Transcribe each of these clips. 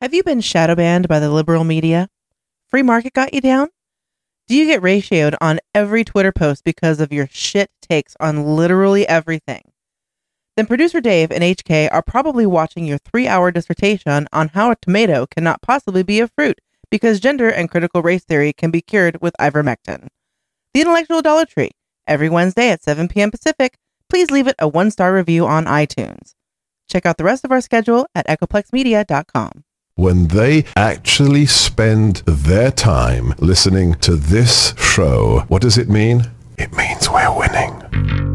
Have you been shadow banned by the liberal media? Free market got you down? Do you get ratioed on every Twitter post because of your shit takes on literally everything? Then producer Dave and HK are probably watching your three hour dissertation on how a tomato cannot possibly be a fruit because gender and critical race theory can be cured with ivermectin. The Intellectual Dollar Tree, every Wednesday at 7 p.m. Pacific. Please leave it a one star review on iTunes. Check out the rest of our schedule at echoplexmedia.com. when they actually spend their time listening to this show, what does it mean? It means we're winning.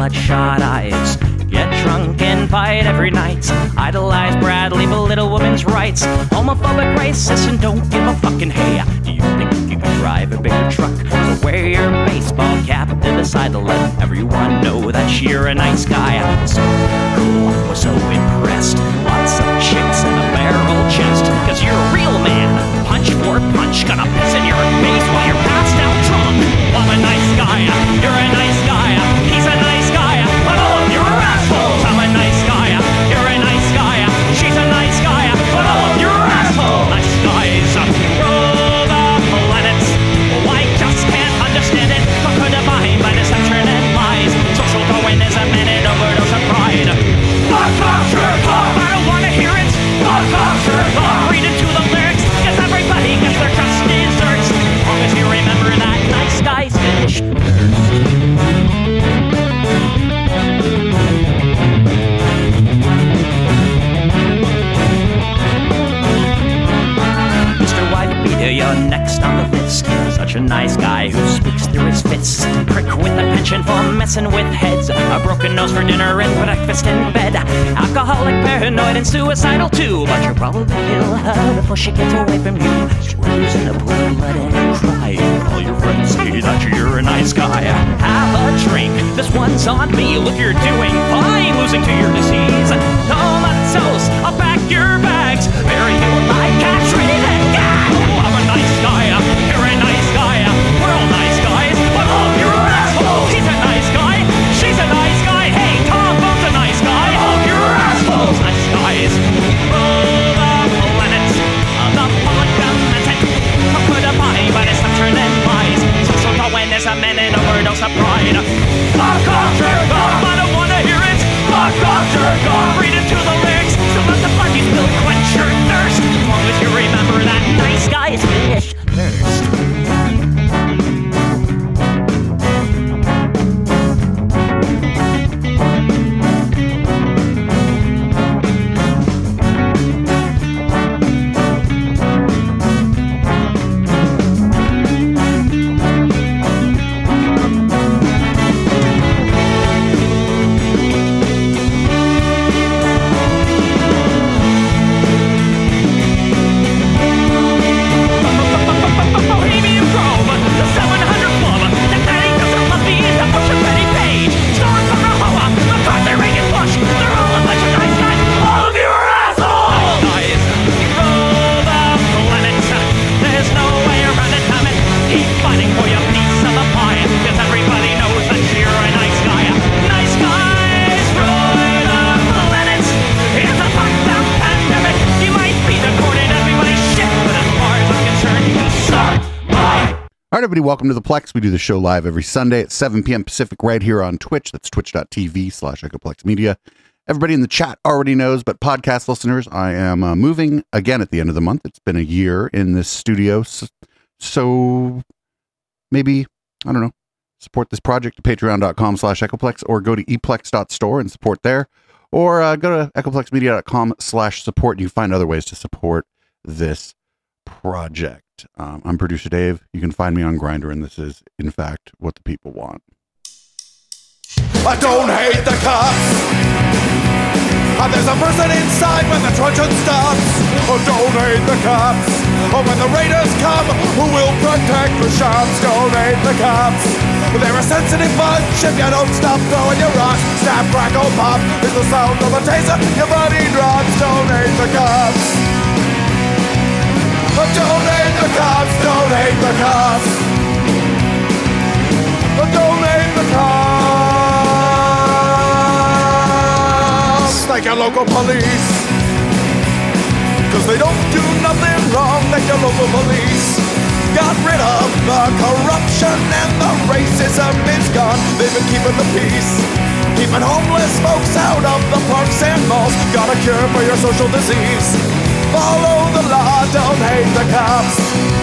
Bloodshot eyes. Get drunk and fight every night. Idolize Bradley, belittle women's rights. Homophobic, racist, and don't give a fucking hey. Do you think you can drive a bigger truck? So wear your baseball cap to decide to let everyone know that you're a nice guy. So cool, we're so impressed. Lots of chicks and a barrel chest. Cause you're a real man. Punch for punch, gonna piss in your face while you're passed out drunk. I'm a nice guy, you're a nice fists. Prick with a penchant for messing with heads. A broken nose for dinner and breakfast in bed. Alcoholic, paranoid, and suicidal too. But you'll probably kill her before she gets away from you. Screws in the blood, let it cry. All your friends see that you're a nice guy. Have a drink. This one's on me. Look, you're doing fine. Losing to your disease. Comatose. I'll pack your bags. Bury you in everybody, welcome to the Plex. We do the show live every Sunday at 7 p.m. Pacific right here on Twitch. That's twitch.tv slash Echoplex Media. Everybody in the chat already knows, but podcast listeners, I am uh, moving again at the end of the month. It's been a year in this studio. So, so maybe, I don't know, support this project at patreon.com slash Echoplex or go to eplex.store and support there. Or uh, go to echoplexmedia.com slash support. You find other ways to support this project. Um, I'm producer Dave. You can find me on Grindr, and this is, in fact, what the people want. I don't hate the cops. And there's a person inside when the truncheon stops. Oh, don't hate the cops. Oh, when the raiders come, who will protect the shops? Don't hate the cops. They're a sensitive bunch if you don't stop throwing your rocks. Snap, crackle, pop is the sound of a taser. Your body drops. Don't hate the cops. Oh, don't hate the cops. Don't hate the cops. Oh, don't hate the cops. Like your local police. Cause they don't do nothing wrong like your local police. Got rid of the corruption and the racism is gone. They've been keeping the peace. Keeping homeless folks out of the parks and malls. Got a cure for your social disease. Follow the law, don't hate the cops.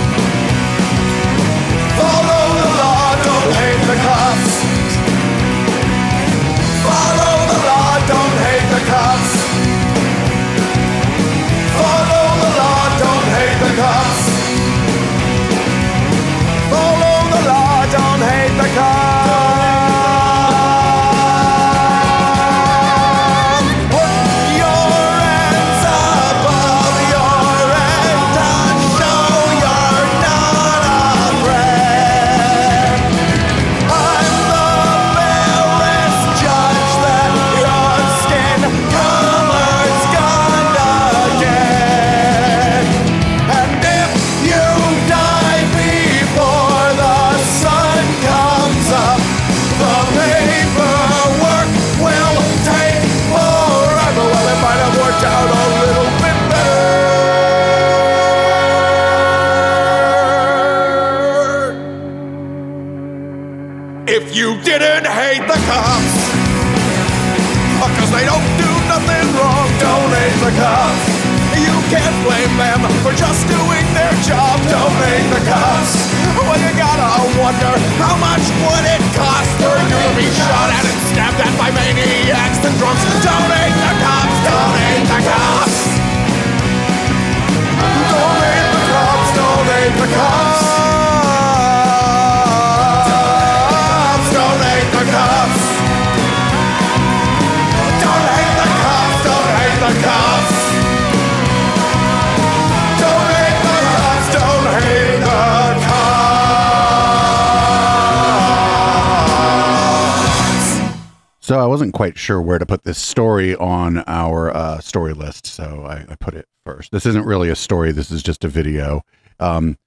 You didn't hate the cops, oh, because they don't do nothing wrong, don't hate the cops. You can't blame them for just doing their job, don't hate the cops. Well, you gotta wonder how much would it wasn't quite sure where to put this story on our uh, story list, so I, I put it first. This isn't really a story. This is just a video. Um,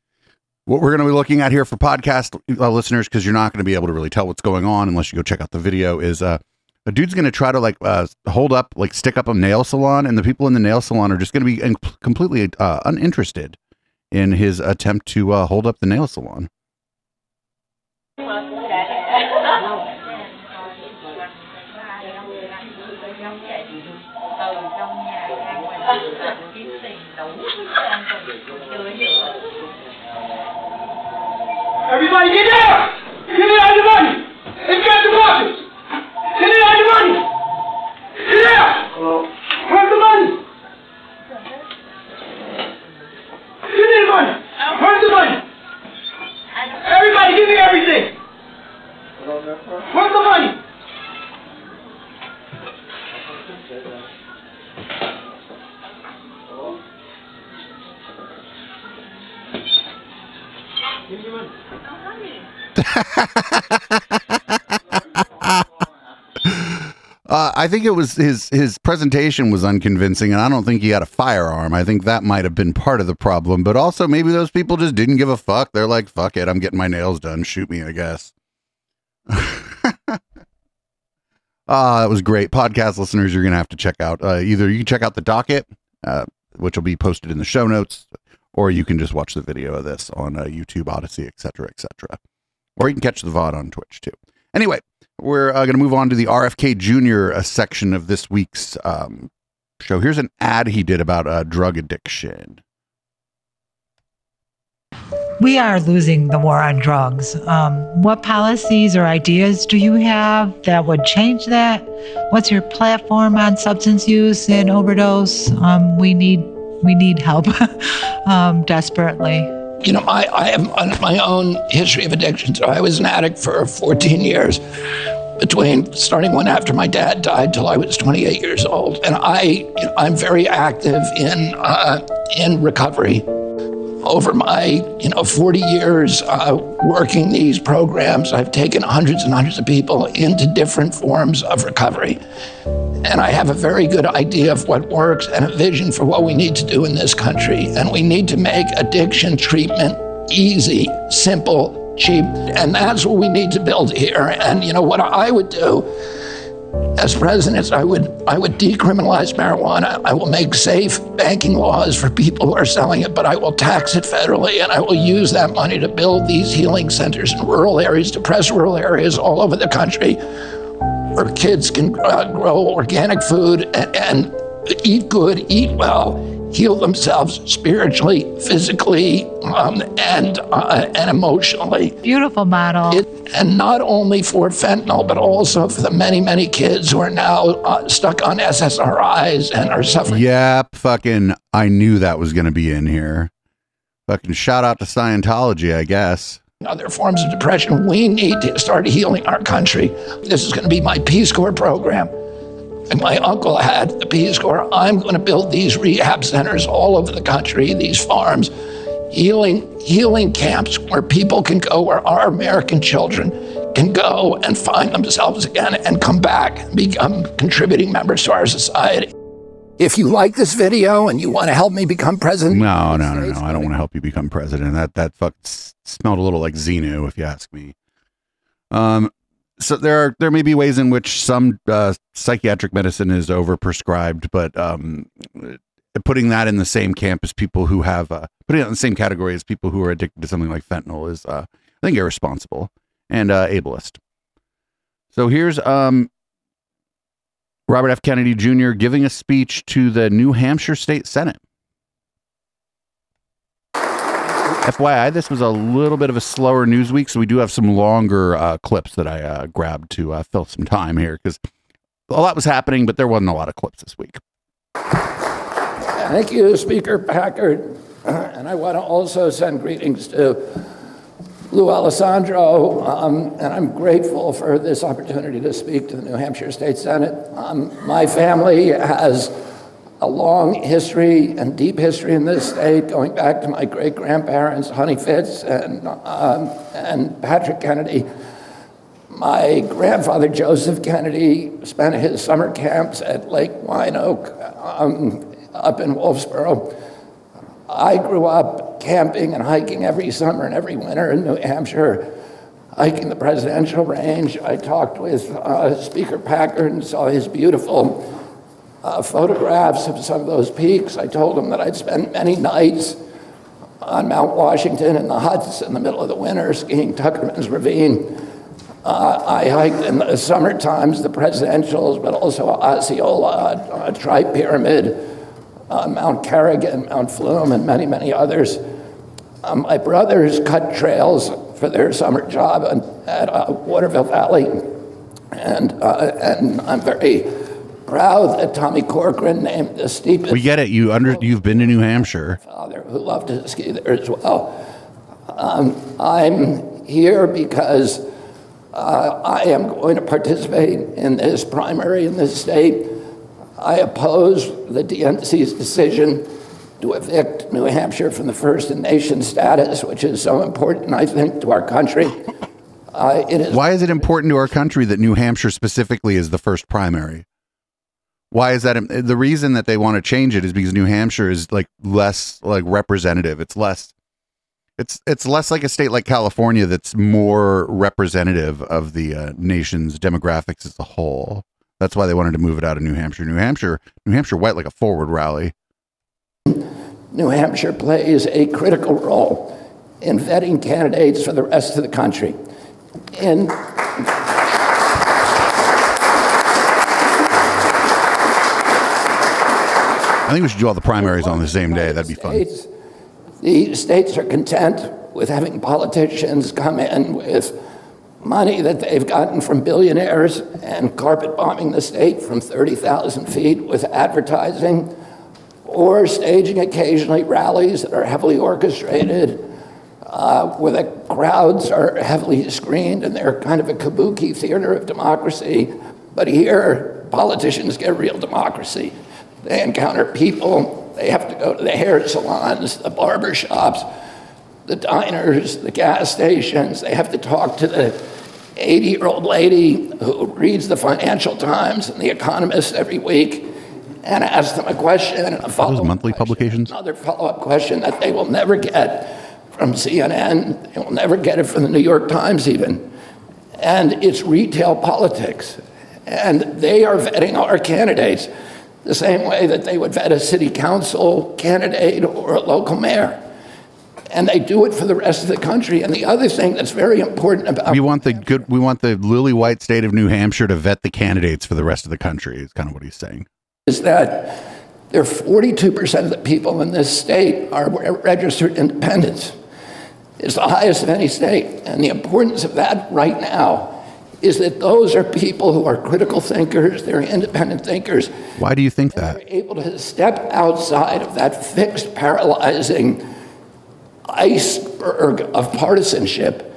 what we're going to be looking at here for podcast uh, listeners, because you're not going to be able to really tell what's going on unless you go check out the video, is uh, a dude's going to try to like uh, hold up, like stick up a nail salon, and the people in the nail salon are just going to be in- completely uh, uninterested in his attempt to uh, hold up the nail salon. Everybody get down! Give me all the money! It's got the boxes! Give me all the money! Get down! Where's the money? Give me the money! Where's the money? Everybody give me everything! Where's the money? Uh, I think it was his his presentation was unconvincing, and I don't think he had a firearm. I think that might have been part of the problem, but also maybe those people just didn't give a fuck. They're like, "Fuck it, I'm getting my nails done. Shoot me, I guess." Ah, that was great. Podcast listeners, you're gonna have to check out uh, either you can check out the docket, uh, which will be posted in the show notes, or you can just watch the video of this on uh, YouTube, Odysee, etc., etc. Or you can catch the VOD on Twitch too. Anyway, we're uh, going to move on to the RFK Jr. Uh, section of this week's um, show. Here's an ad he did about uh, drug addiction. We are losing the war on drugs. Um, what policies or ideas do you have that would change that? What's your platform on substance use and overdose? Um, we need we need help um, desperately. You know, I, I have my own history of addiction. So I was an addict for 14 years between starting one after my dad died till I was 28 years old. And I, you know, I'm very active in, uh, in recovery. Over my, you know, 40 years uh, working these programs, I've taken hundreds and hundreds of people into different forms of recovery. And I have a very good idea of what works and a vision for what we need to do in this country. And we need to make addiction treatment easy, simple, cheap. And that's what we need to build here. And, you know, what I would do as president I would, I would decriminalize marijuana. I will make safe banking laws for people who are selling it, but I will tax it federally and I will use that money to build these healing centers in rural areas, depressed rural areas all over the country where kids can uh, grow organic food and, and eat good, eat well, heal themselves spiritually, physically, um, and uh, and emotionally. Beautiful model. It, and not only for fentanyl, but also for the many, many kids who are now uh, stuck on SSRIs and are suffering. Yep, fucking. I knew that was going to be in here. Fucking shout out to Scientology, I guess. Other forms of depression. We need to start healing our country. This is going to be my Peace Corps program. And my uncle had the Peace Corps. I'm going to build these rehab centers all over the country, these farms, healing healing camps where people can go, where our American children can go and find themselves again and come back and become contributing members to our society. If you like this video and you want to help me become president, No, no, no, no. I don't want to help you become president. That that fuck smelled a little like Xenu, if you ask me. Um, so there are there may be ways in which some uh, psychiatric medicine is overprescribed, but um, putting that in the same camp as people who have uh, putting it in the same category as people who are addicted to something like fentanyl is, uh, I think, irresponsible and uh, ableist. So here's um, Robert F. Kennedy Jr. giving a speech to the New Hampshire State Senate. FYI, this was a little bit of a slower news week, so we do have some longer uh, clips that I uh, grabbed to uh, fill some time here because a lot was happening, but there wasn't a lot of clips this week. Thank you, Speaker Packard. And I want to also send greetings to Lou D'Allesandro, um, and I'm grateful for this opportunity to speak to the New Hampshire State Senate. Um, my family has a long history and deep history in this state, going back to my great grandparents, Honey Fitz and, um, and Patrick Kennedy. My grandfather, Joseph Kennedy, spent his summer camps at Lake Wine Oak um, up in Wolfeboro. I grew up camping and hiking every summer and every winter in New Hampshire, hiking the presidential range. I talked with uh, Speaker Packard and saw his beautiful uh, photographs of some of those peaks. I told him that I'd spent many nights on Mount Washington in the huts in the middle of the winter skiing Tuckerman's Ravine. Uh, I hiked in the summer times the presidentials, but also Osceola, uh, Tripyramid, uh, Mount Carrigain, Mount Flume, and many, many others. Um, my brothers cut trails for their summer job at, at uh, Waterville Valley, and, uh, and I'm very proud that Tommy Corcoran named the steepest We get it. You under you've been to New Hampshire. father who loved to ski there as well. Um, I'm here because uh, I am going to participate in this primary in this state. I oppose the DNC's decision to evict New Hampshire from the First in Nation status, which is so important, I think, to our country. Uh, it is Why is it important to our country that New Hampshire specifically is the first primary? Why is that the reason that they want to change it is because New Hampshire is like less like representative. It's less it's it's less like a state like California that's more representative of the uh, nation's demographics as a whole. That's why they wanted to move it out of New Hampshire. New Hampshire, New Hampshire went like a forward rally. New Hampshire plays a critical role in vetting candidates for the rest of the country. In I think we should do all the primaries on the same day. That'd be fun. States, the states are content with having politicians come in with money that they've gotten from billionaires and carpet bombing the state from 30,000 feet with advertising or staging occasionally rallies that are heavily orchestrated, uh, where the crowds are heavily screened and they're kind of a kabuki theater of democracy. But here, politicians get real democracy. They encounter people, they have to go to the hair salons, the barber shops, the diners, the gas stations. They have to talk to the 80 year old lady who reads the Financial Times and The Economist every week and ask them a question and a follow-up monthly question, publications? Another follow-up question that they will never get from CNN. They will never get it from the New York Times even. And it's retail politics. And they are vetting our candidates the same way that they would vet a city council candidate or a local mayor. And they do it for the rest of the country. And the other thing that's very important about We want the good. We want the lily white state of New Hampshire to vet the candidates for the rest of the country. Is kind of what he's saying. is that there are 42% of the people in this state are registered independents. It's the highest of any state. And the importance of that right now is that those are people who are critical thinkers, they're independent thinkers. Why do you think that? They're able to step outside of that fixed, paralyzing iceberg of partisanship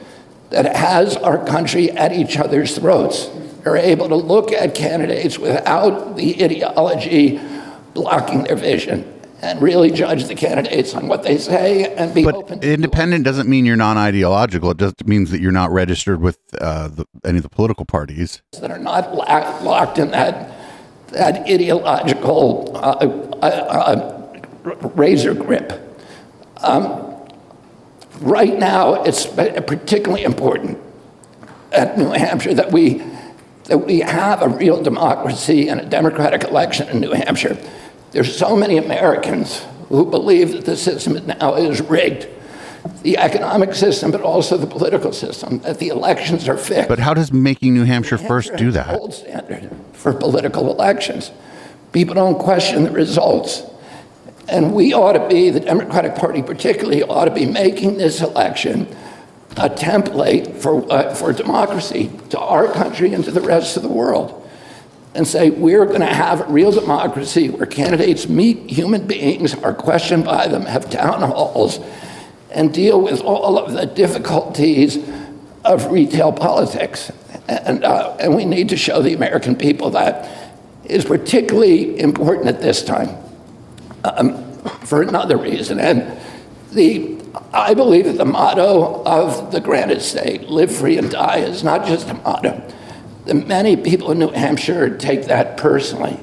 that has our country at each other's throats. They're able to look at candidates without the ideology blocking their vision and really judge the candidates on what they say and be open But to independent doesn't mean you're non-ideological. It just means that you're not registered with uh, the, any of the political parties. that are not la- locked in that, that ideological uh, uh, uh, razor grip. Um, right now, it's particularly important at New Hampshire that we, that we have a real democracy and a democratic election in New Hampshire. There's so many Americans who believe that the system now is rigged. The economic system, but also the political system, that the elections are fixed But how does making New Hampshire first do that? gold standard for political elections. People don't question the results. And we ought to be, the Democratic Party particularly, ought to be making this election a template for, uh, for democracy to our country and to the rest of the world. And say, we're going to have real democracy where candidates meet human beings, are questioned by them, have town halls, and deal with all of the difficulties of retail politics. And, uh, and we need to show the American people that is particularly important at this time um, for another reason. And the, I believe that the motto of the granite state, live free and die, is not just a motto. Many people in New Hampshire take that personally.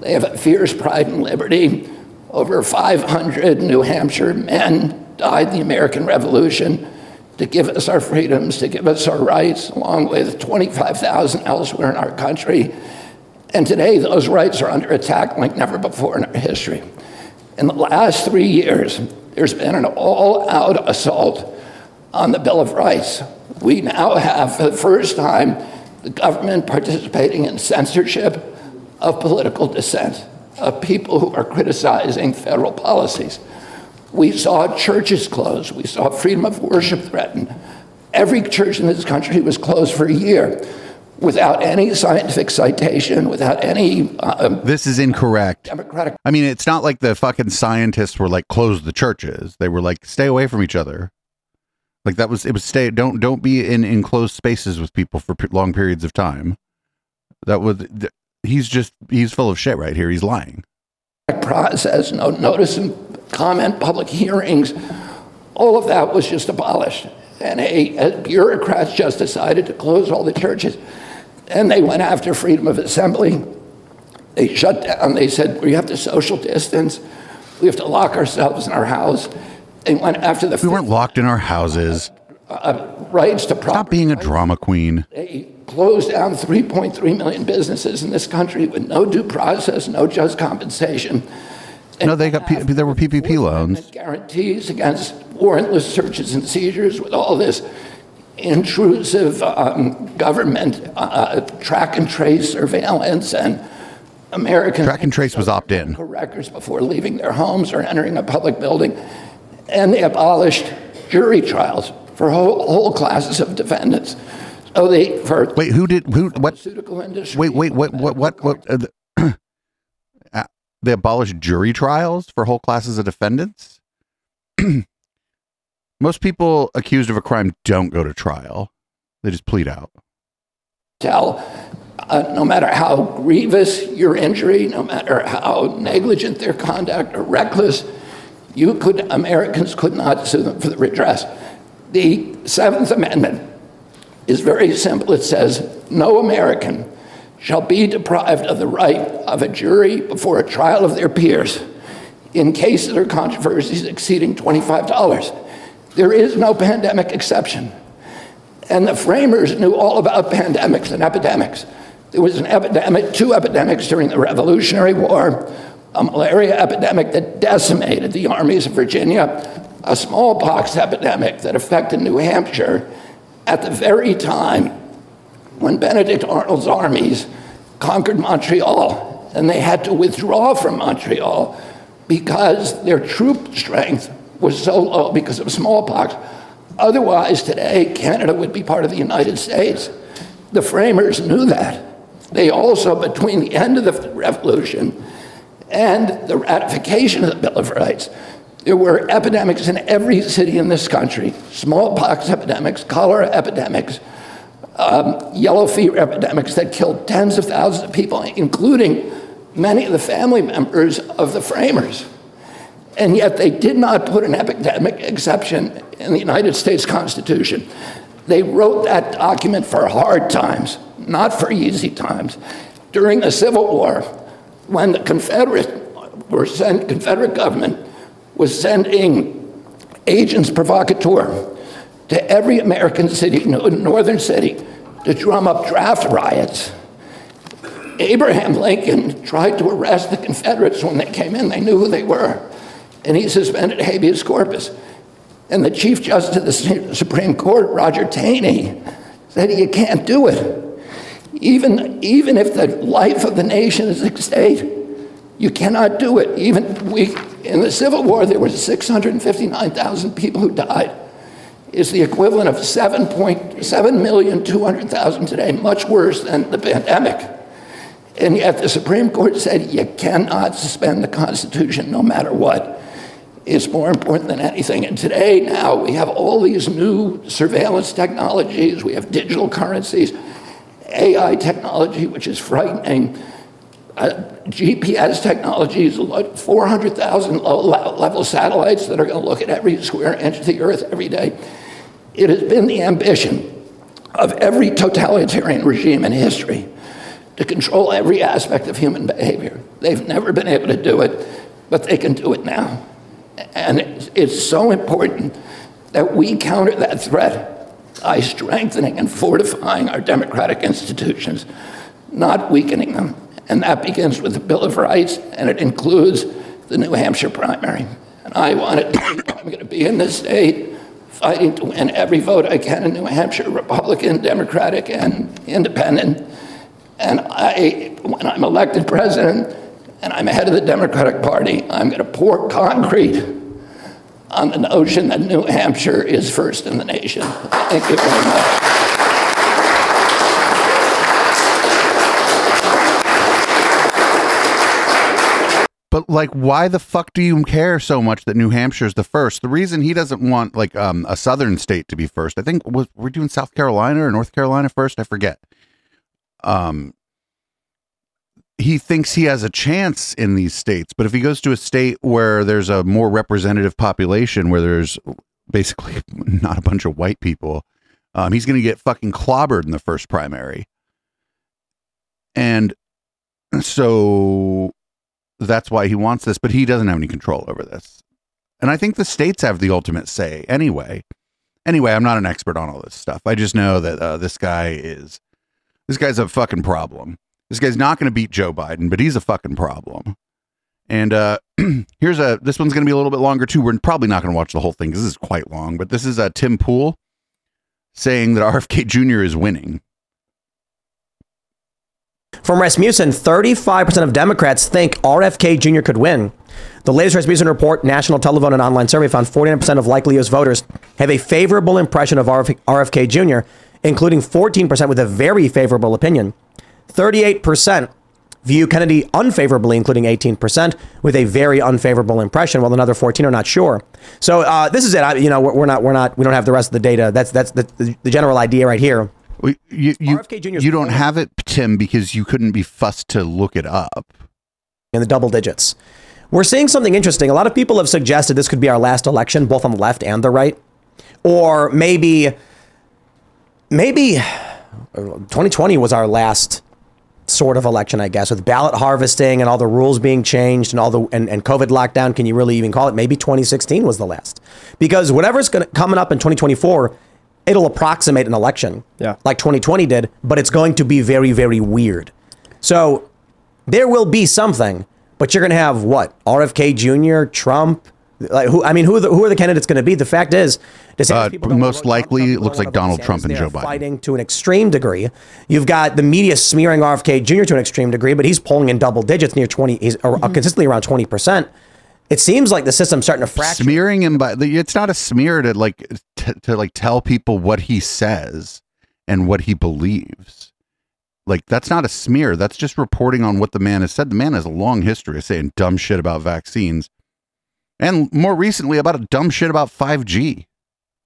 They have a fierce pride and liberty. Over 500 New Hampshire men died in the American Revolution to give us our freedoms, to give us our rights, along with 25,000 elsewhere in our country. And today, those rights are under attack like never before in our history. In the last three years, there's been an all out assault on the Bill of Rights. We now have, for the first time, the government participating in censorship of political dissent, of people who are criticizing federal policies. We saw churches closed, we saw freedom of worship threatened. Every church in this country was closed for a year without any scientific citation, without any uh, This is incorrect. democratic I mean, it's not like the fucking scientists were like close the churches. They were like stay away from each other. Like that was it was stay don't don't be in enclosed spaces with people for p- long periods of time. That was th- he's just he's full of shit right here. He's lying. process, no notice and comment, public hearings, all of that was just abolished. And a, a bureaucrats just decided to close all the churches. And they went after freedom of assembly. They shut down, they said, we have to social distance, we have to lock ourselves in our house. Went after the We weren't locked in our houses. rights to Stop being a drama queen. They closed down 3.3 million businesses in this country with no due process, no just compensation. No, they got P- there were PPP loans. Guarantees against warrantless searches and seizures with all this intrusive um, government uh, track and trace surveillance and American Track and trace was opt-in. medical records before leaving their homes or entering a public building, and they abolished jury trials for whole, whole classes of defendants. So they for Wait, who did who what pharmaceutical industry. Wait, wait, what what what what uh, the, uh, they abolished jury trials for whole classes of defendants. Most people accused of a crime don't go to trial; they just plead out. tell, uh, no matter how grievous your injury, no matter how negligent their conduct or reckless, you could Americans could not sue them for the redress. The Seventh Amendment is very simple. It says, "No American shall be deprived of the right of a jury before a trial of their peers in cases or controversies exceeding $25." There is no pandemic exception. And the framers knew all about pandemics and epidemics. There was an epidemic, two epidemics during the Revolutionary War, Um, a malaria epidemic that decimated the armies of Virginia, a smallpox epidemic that affected New Hampshire at the very time when Benedict Arnold's armies conquered Montreal and they had to withdraw from Montreal because their troop strength was so low because of smallpox. Otherwise, today, Canada would be part of the United States. The framers knew that. They also, between the end of the revolution and the ratification of the Bill of Rights, there were epidemics in every city in this country smallpox epidemics, cholera epidemics, um, yellow fever epidemics that killed tens of thousands of people, including many of the family members of the framers. And yet they did not put an epidemic exception in the United States Constitution. They wrote that document for hard times, not for easy times. During the Civil War, when the Confederate were sent, Confederate government was sending agents provocateur to every American city, northern city, to drum up draft riots. Abraham Lincoln tried to arrest the Confederates when they came in. They knew who they were. And he suspended habeas corpus. And the Chief Justice of the Supreme Court, Roger Taney, said you can't do it. Even, even if the life of the nation is at stake, you cannot do it. Even we, in the Civil War, there were 659,000 people who died. It's the equivalent of 7.7,200,000 today, much worse than the pandemic. And yet the Supreme Court said you cannot suspend the Constitution no matter what. It's more important than anything. And today, now, we have all these new surveillance technologies, we have digital currencies, AI technology, which is frightening, uh, GPS technologies, 400,000 low level satellites that are going to look at every square inch of the earth every day. It has been the ambition of every totalitarian regime in history to control every aspect of human behavior. They've never been able to do it, but they can do it now. And it's so important that we counter that threat by strengthening and fortifying our democratic institutions, not weakening them. And that begins with the Bill of Rights, and it includes the New Hampshire primary. And I want it, I'm going to be in this state fighting to win every vote I can in New Hampshire, Republican, Democratic, and Independent. And I, when I'm elected president and I'm head of the Democratic Party, I'm going to pour concrete on the notion that New Hampshire is first in the nation. Thank you very much. But like, why the fuck do you care so much that New Hampshire's the first? The reason he doesn't want like um, a southern state to be first, I think we're doing South Carolina or North Carolina first. I forget. Um, he thinks he has a chance in these states, but if he goes to a state where there's a more representative population, where there's basically not a bunch of white people, um, he's going to get fucking clobbered in the first primary. And so that's why he wants this, but he doesn't have any control over this. And I think the states have the ultimate say anyway. Anyway, I'm not an expert on all this stuff. I just know that uh, this guy is this guy's a fucking problem. This guy's not going to beat Joe Biden, but he's a fucking problem. And uh, here's a this one's going to be a little bit longer too. We're probably not going to watch the whole thing because this is quite long. But this is uh, Tim Pool saying that RFK Jr. is winning. From Rasmussen, 35% of Democrats think RFK Jr. could win. The latest Rasmussen report, National telephone and Online Survey, found 49% of likely U.S. voters have a favorable impression of RFK Jr., including 14% with a very favorable opinion. 38% view Kennedy unfavorably, including 18%, with a very unfavorable impression, while another 14 are not sure. So uh, this is it. I, you know, we're, we're not, we're not, we don't have the rest of the data. That's that's the, the, general idea right here. Well, You you, RFK Jr. 's you don't have it, Tim, because you couldn't be fussed to look it up. in the double digits. We're seeing something interesting. A lot of people have suggested this could be our last election, both on the left and the right, or maybe, maybe uh, 2020 was our last sort of election, I guess, with ballot harvesting and all the rules being changed and all the and, and COVID lockdown. Can you really even call it? Maybe 2016 was the last, because whatever's going to coming up in 2024, it'll approximate an election, Yeah. like 2020 did, but it's going to be very, very weird. So there will be something, but you're going to have what? RFK Jr., Trump. Like who? I mean, who are the, who are the candidates going to be? The fact is, Uh, most likely, Trump, it looks like Donald Trump and Joe Biden. Fighting to an extreme degree. You've got the media smearing RFK Jr. to an extreme degree, but he's polling in double digits, near twenty. He's uh, consistently around twenty percent. It seems like the system's starting to fracture. Smearing him by it's not a smear to like t- to like tell people what he says and what he believes. Like that's not a smear. That's just reporting on what the man has said. The man has a long history of saying dumb shit about vaccines, and more recently about a dumb shit about five G.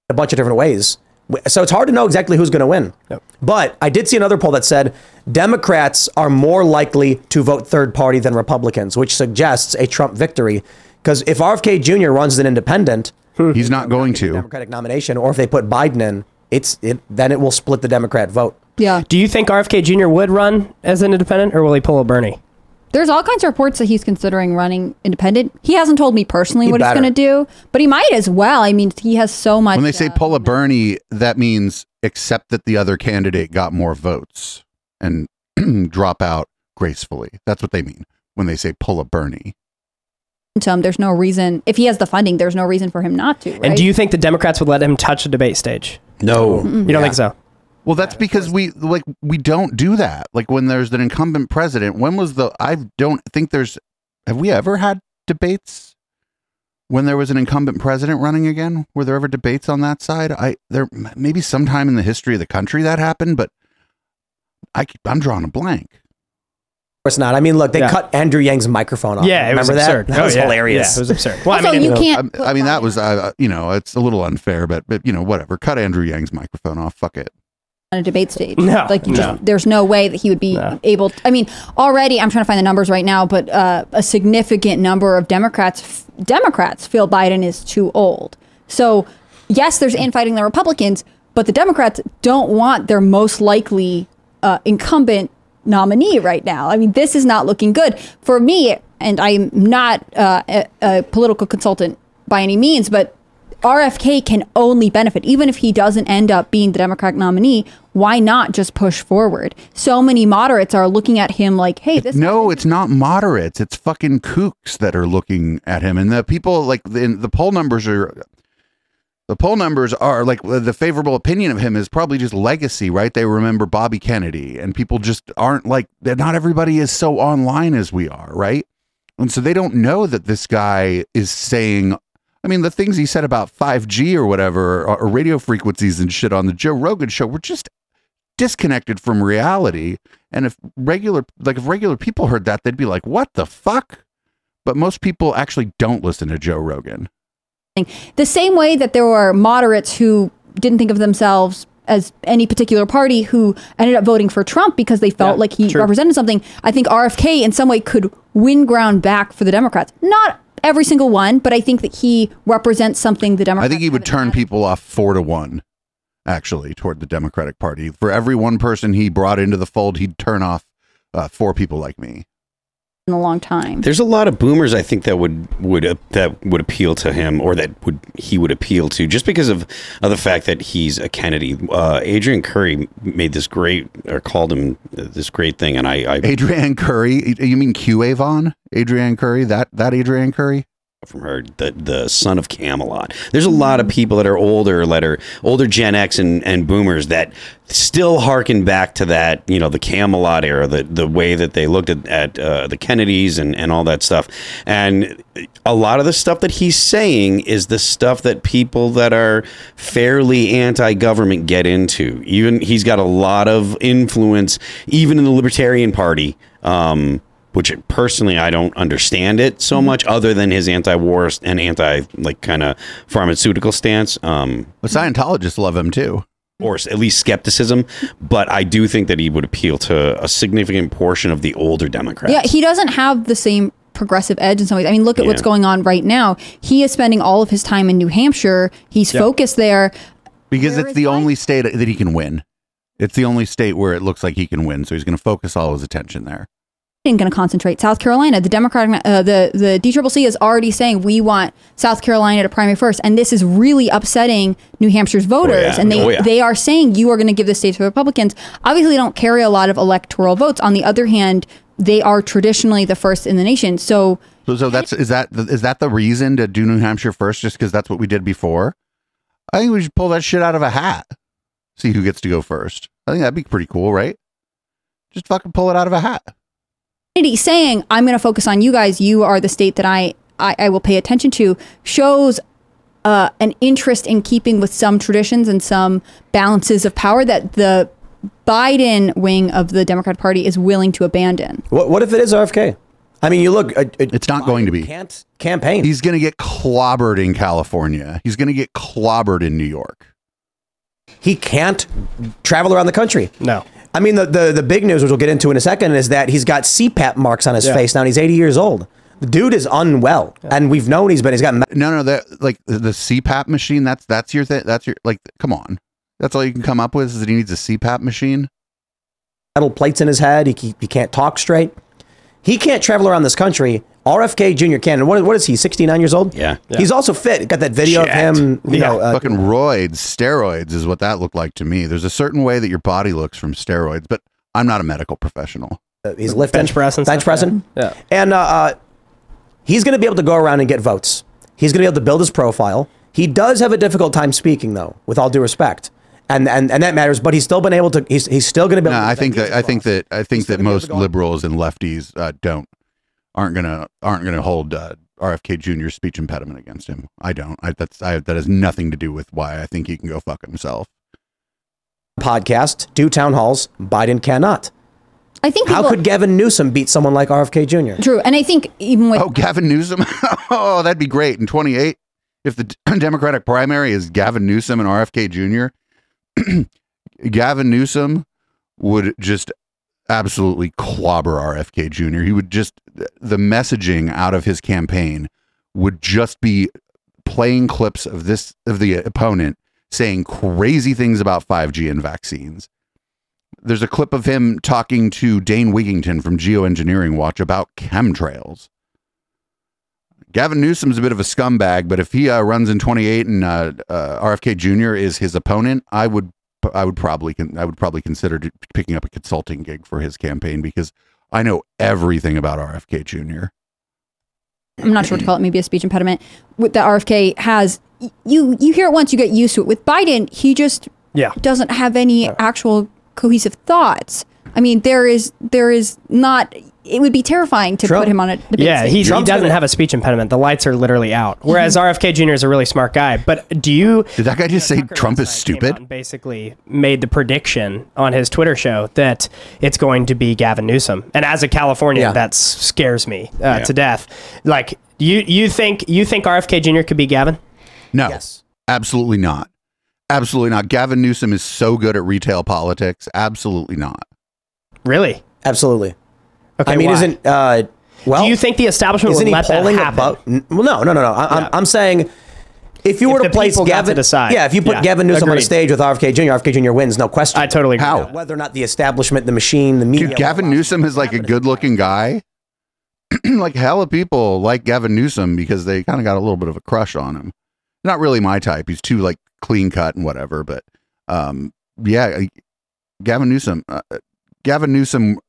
a bunch of different ways. So it's hard to know exactly who's going to win. But I did see another poll that said Democrats are more likely to vote third party than Republicans, which suggests a Trump victory. Because if RFK Jr. runs as an independent, He's not going to. Democratic nomination, or if they put Biden in, it's it then it will split the Democrat vote. Yeah. Do you think RFK Jr. would run as an independent, or will he pull a Bernie? There's all kinds of reports that he's considering running independent. He hasn't told me personally He what better. he's going to do, but he might as well. I mean, he has so much. When they say uh, pull a Bernie, that means accept that the other candidate got more votes and drop out gracefully. That's what they mean when they say pull a Bernie. momentum, there's no reason if he has the funding, there's no reason for him not to. Right? And do you think the Democrats would let him touch the debate stage? No. You don't think so? Well, that's because we like we don't do that. Like when there's an incumbent president, when was the I don't think there's have we ever had debates when there was an incumbent president running again? Were there ever debates on that side? I there maybe sometime in the history of the country that happened, but I I'm drawing a blank. Of course not. I mean, look, they Yeah. cut Andrew Yang's microphone off. Yeah, it was Remember absurd. that? That Oh, was yeah. hilarious. Yeah, it was absurd. Well, Also, I mean, you it- can't. I, I mean, that was uh, you know it's a little unfair, but, but you know whatever. Cut Andrew Yang's microphone off. Fuck it. On a debate stage. No, like you no. just, there's no way that he would be No. able. To, I mean, already I'm trying to find the numbers right now, but uh, a significant number of Democrats Democrats feel Biden is too old. So yes, there's infighting the Republicans, but the Democrats don't want their most likely uh, incumbent nominee right now. I mean, this is not looking good for me. And I'm not uh, a, a political consultant by any means, but RFK can only benefit, even if he doesn't end up being the Democratic nominee. Why not just push forward? So many moderates are looking at him like, "Hey, this." No, it's not moderates. It's fucking kooks that are looking at him, and the people like the, the poll numbers are. The poll numbers are like the favorable opinion of him is probably just legacy, right? They remember Bobby Kennedy, and people just aren't like that. Not everybody is so online as we are, right? And so they don't know that this guy is saying. I mean, the things he said about 5G or whatever, or, or radio frequencies and shit on the Joe Rogan show were just disconnected from reality. And if regular, like if regular people heard that, they'd be like, "What the fuck?" But most people actually don't listen to Joe Rogan. the same way that there were moderates who didn't think of themselves as any particular party who ended up voting for Trump because they felt Yeah, like he true. represented something. I think RFK in some way could win ground back for the Democrats. Not every single one, but I think that he represents something the I Democrats. think he would turn had. people off four to one, actually, toward the Democratic Party. For every one person he brought into the fold, he'd turn off uh, four people like me. In a long time. There's a lot of boomers I think that would would uh, that would appeal to him or that would he would appeal to just because of, of the fact that he's a Kennedy. Uh, Adrianne Curry made this great or called him uh, this great thing, and I, I Adrianne Curry, you mean Q Avon? Adrianne Curry, that that Adrianne Curry? From her the the son of Camelot. There's a lot of people that are older, that are older Gen X and, and boomers that still harken back to that, you know, the Camelot era, the the way that they looked at, at uh, the Kennedys and, and all that stuff. And a lot of the stuff that he's saying is the stuff that people that are fairly anti-government get into. Even he's got a lot of influence, even in the Libertarian Party. Um, which personally I don't understand it so much, other than his anti-war and anti like kind of pharmaceutical stance. Um, but Scientologists love him too, or at least skepticism. But I do think that he would appeal to a significant portion of the older Democrats. Yeah, he doesn't have the same progressive edge in some ways. I mean, look at what's going on right now. He is spending all of his time in New Hampshire. He's Yeah. focused there. because it's the only state that he can win. It's the only state where it looks like he can win, so he's going to focus all his attention there. Biden going to concentrate. South Carolina, the Democratic, uh, the the DCCC is already saying we want South Carolina to primary first, and this is really upsetting New Hampshire's voters. yeah. And they Oh, yeah. they are saying you are going to give the state to Republicans. Obviously, they don't carry a lot of electoral votes. On the other hand, they are traditionally the first in the nation. So So, so that's is that is that the reason to do New Hampshire first? Just because that's what we did before? I think we should pull that shit out of a hat. See who gets to go first. I think that'd be pretty cool, right? Just fucking pull it out of a hat. Kennedy saying, I'm going to focus on you guys. You are the state that I, I, I will pay attention to shows uh, an interest in keeping with some traditions and some balances of power that the Biden wing of the Democratic Party is willing to abandon. What, what if it is RFK? I mean, you look. Uh, it's not going to be. Can't campaign. He's going to get clobbered in California. He's going to get clobbered in New York. He can't travel around the country. No. I mean, the, the, the big news, which we'll get into in a second, is that he's got CPAP marks on his Yeah. face now. and He's 80 years old. The dude is unwell, and we've known he's been. He's got me- No, no, that like the the CPAP machine. That's that's your thing. That's your like. Come on, that's all you can come up with is that he needs a CPAP machine. metal plates in his head. He, he, he can't talk straight. He can't travel around this country. RFK Jr. can. And what, what is he? 69 years old? Yeah. He's also fit. Got that video of him. You know, uh, fucking roids, steroids is what that looked like to me. There's a certain way that your body looks from steroids, but I'm not a medical professional. uh, he's lifting, Bench press bench stuff, pressing. yeah. And uh, uh, he's going to be able to go around and get votes. He's going to be able to build his profile. He does have a difficult time speaking, though, with all due respect, and and, and that matters. But he's still been able to. He's, he's still going to be. No, Able to I think that I think that I think that most liberals and lefties uh, don't aren't gonna aren't gonna hold uh, RFK Jr.'s speech impediment against him. I don't. I, that's I, that has nothing to do with why I think he can go fuck himself. podcast, do town halls. Biden cannot. I think How could Gavin Newsom beat someone like RFK Jr.? True. And I think even with Oh, Gavin Newsom. oh, that'd be great in 28. If the Democratic primary is Gavin Newsom and RFK Jr., Gavin Newsom would just absolutely clobber RFK Jr. He would just, the messaging out of his campaign would just be playing clips of this, of the opponent saying crazy things about 5G and vaccines. There's a clip of him talking to Dane Wigington from Geoengineering Watch about chemtrails. Gavin Newsom's a bit of a scumbag, but if he uh, runs in 28 and uh, uh, RFK Jr. is his opponent, I would I would probably con- I would probably consider d- picking up a consulting gig for his campaign because I know everything about RFK Jr. I'm not sure what to call it, maybe a speech impediment with that RFK has. y- You you hear it once, you get used to it. With Biden, he just Yeah. doesn't have any actual cohesive thoughts. I mean, there is there is not. It would be terrifying to put him on a debate yeah, stage. he, he doesn't have a speech impediment. The lights are literally out. Whereas RFK Jr. is a really smart guy. But do you? Did that guy just say Trump is stupid? Basically, made the prediction on his Twitter show that it's going to be Gavin Newsom. And as a Californian, Yeah. that scares me uh, Yeah. to death. Like you, you think you think RFK Jr. could be Gavin? No, absolutely not. Absolutely not. Gavin Newsom is so good at retail politics. Absolutely not. Really? Absolutely. Okay, I mean, why? isn't uh, well? Do you think the establishment isn't would he let that happen? above? n- Well, no, no, no, no. I, I'm, I'm saying if you If were to the place people got to Gavin, yeah, if you put Yeah, Gavin Newsom on a stage with RFK Jr., RFK Jr. wins, no question. I totally agree. How? Whether or not the establishment, the machine, the media, Dude, Gavin Newsom is like a good looking guy. like hella people like Gavin Newsom because they kind of got a little bit of a crush on him. Not really my type. He's too like clean cut and whatever, but um yeah, Gavin Newsom uh, Gavin Newsom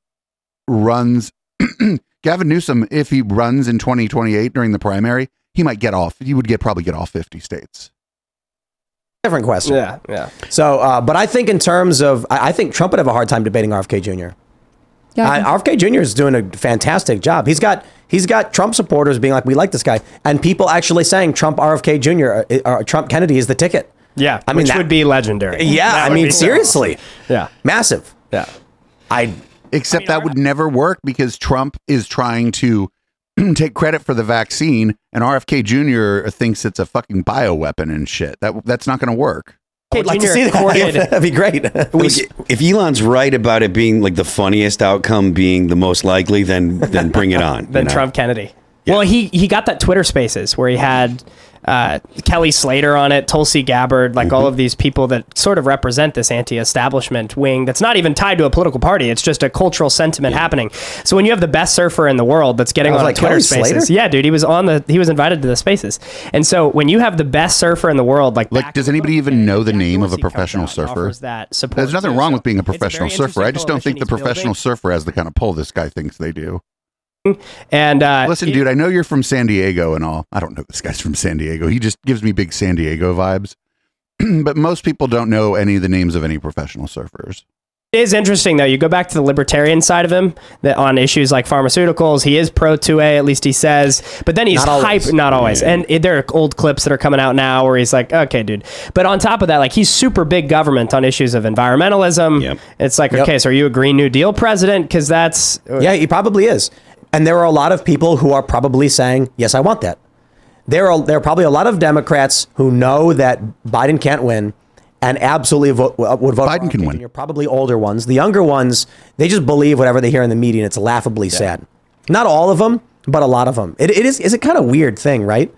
runs Gavin Newsom if he runs in 2028 during the primary, he might get off. He would get probably get all 50 states. different question. Yeah, yeah. So, uh, but I think in terms of, I, I think Trump would have a hard time debating RFK Jr. Yeah, I I, RFK Jr. is doing a fantastic job. He's got he's got Trump supporters being like, "We like this guy," and people actually saying Trump RFK Jr. uh, or Trump Kennedy is the ticket. Yeah, I mean which that would be legendary. Yeah, That I mean be so seriously, Yeah. massive. Yeah. I Except that would never work because Trump is trying to take credit for the vaccine, and RFK Jr. thinks it's a fucking bioweapon and shit. That that's not going to work. I would like to see that. That'd be great. if Elon's right about it being like the funniest outcome being the most likely, then then bring it on. then you know? Trump Kennedy. Well, he he got that Twitter Spaces where he had uh, Kelly Slater on it, Tulsi Gabbard, like Mm-hmm. all of these people that sort of represent this anti-establishment wing. That's not even tied to a political party. It's just a cultural sentiment happening. So when you have the best surfer in the world that's getting on like, Twitter Kelly Spaces, Slater? yeah, dude, he was on the he was invited to the Spaces, and so when you have the best surfer in the world, like Like, does anybody even know the name of a professional surfer? that support There's nothing wrong with being a professional surfer. I just don't think the professional building. surfer has the kind of pull this guy thinks they do. And uh, Listen, dude, I know you're from San Diego and all. I don't know this guy's from San Diego. He just gives me big San Diego vibes. but most people don't know any of the names of any professional surfers. It is interesting though. You go back to the libertarian side of him that on issues like pharmaceuticals, he is pro 2A, at least he says. But then he's Not always. hype, not always. And it, there are old clips that are coming out now where he's like, "Okay, dude." But on top of that, like he's super big government on issues of environmentalism. It's like, Yep. okay, so are you a Green New Deal president? Because that's Yeah, he probably is. And there are a lot of people who are probably saying, "Yes, I want that." There are there are probably a lot of Democrats who know that Biden can't win and absolutely vote, uh, would vote. Biden can win. You're probably older ones. The younger ones, they just believe whatever they hear in the media, and it's laughably sad. Not all of them, but a lot of them. It, it is is a kind of weird thing, right?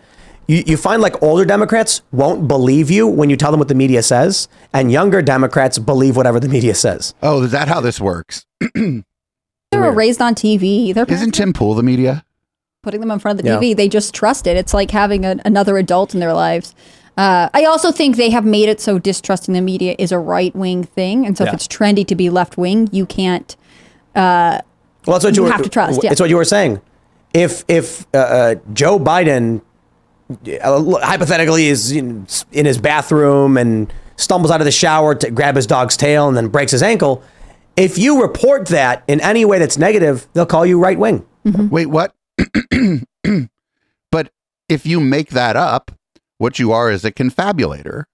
You, you find like older Democrats won't believe you when you tell them what the media says, and younger Democrats believe whatever the media says. Oh, is that how this works? They were raised on TV. They're Isn't Tim Pool the media? putting them in front of the Yeah. TV. They just trust it. It's like having a, another adult in their lives. Uh, I also think they have made it so distrusting the media is a right wing thing, and so Yeah. if it's trendy to be left wing, you can't. Uh, Well, that's what you you, were, have to trust. Yeah. It's what you were saying. If if uh, uh, Joe Biden uh, hypothetically is in, in his bathroom and stumbles out of the shower to grab his dog's tail and then breaks his ankle, if you report that in any way that's negative, they'll call you right wing. Mm-hmm. Wait, what? but if you make that up, what you are is a confabulator.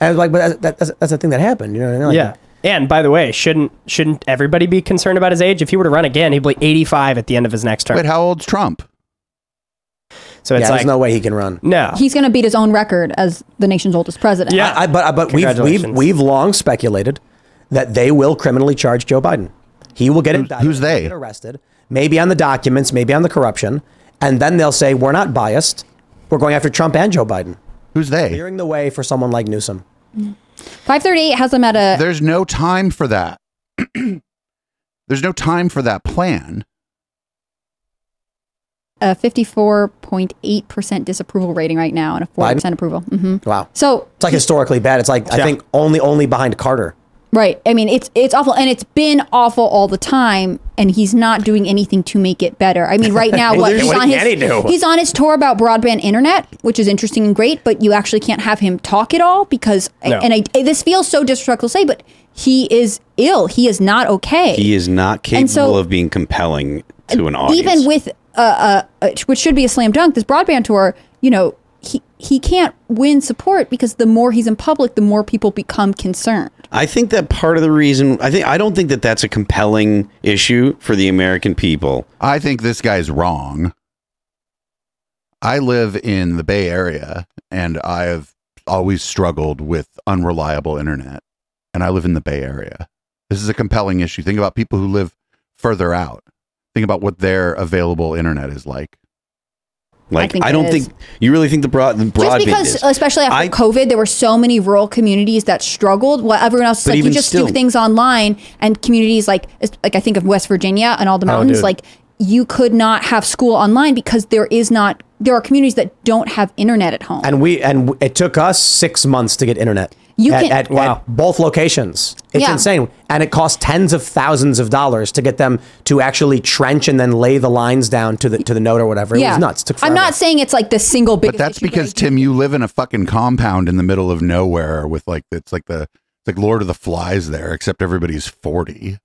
And like, but that, that's that's the thing that happened. You know what I mean? Like, yeah. And by the way, shouldn't shouldn't everybody be concerned about his age? If he were to run again, he'd be 85 at the end of his next term. Wait, how old's Trump? So yeah, it's there's no way he can run. no. He's going to beat his own record as the nation's oldest president. I, I, but but we've we've we've long speculated that they will criminally charge Joe Biden. He will get indicted. who's they? Get arrested. Maybe on the documents, maybe on the corruption, and then they'll say we're not biased. We're going after Trump and Joe Biden. Who's they? Clearing the way for someone like Newsom. 538 has them at a. There's no time for that. There's no time for that plan. a 54.8% disapproval rating right now and a 40% approval. hmm Wow. So It's like historically bad. It's like I think only only behind Carter. Right. I mean, it's it's awful, and it's been awful all the time. And he's not doing anything to make it better. I mean, right now, Well, what he's what on can he his he's on his tour about broadband internet, which is interesting and great. But you actually can't have him talk at all because, No. and I, this feels so disrespectful to say, but he is ill. He is not okay. He is not capable so- of being compelling to an audience. even with uh, uh, uh, which should be a slam dunk, this broadband tour, you know, he he can't win support because the more he's in public, the more people become concerned. I think that part of the reason I think I don't think that that's a compelling issue for the American people. I think this guy's wrong. I live in the Bay Area and I have always struggled with unreliable internet. And I live in the Bay Area. This is a compelling issue. Think about people who live further out. Think about what their available internet is like. Like think I, don't is. think you really think the broad the Just broadband because, is. especially after I- COVID, there were so many rural communities that struggled. While everyone else is like, you just still- do things online, and communities like, like I think of West Virginia and all the Oh, mountains, dude. like you could not have school online because there is not. There are communities that don't have internet at home. And we and it took us six months to get internet. You at, can- at, at both locations. It's Yeah. insane, and it costs tens of thousands of dollars to get them to actually trench and then lay the lines down to the to the node or whatever. Yeah. It was nuts. It took I'm not saying it's like the single biggest. But that's issue, because Tim, you live in a fucking compound in the middle of nowhere with like it's like the it's like Lord of the Flies there, except everybody's forty.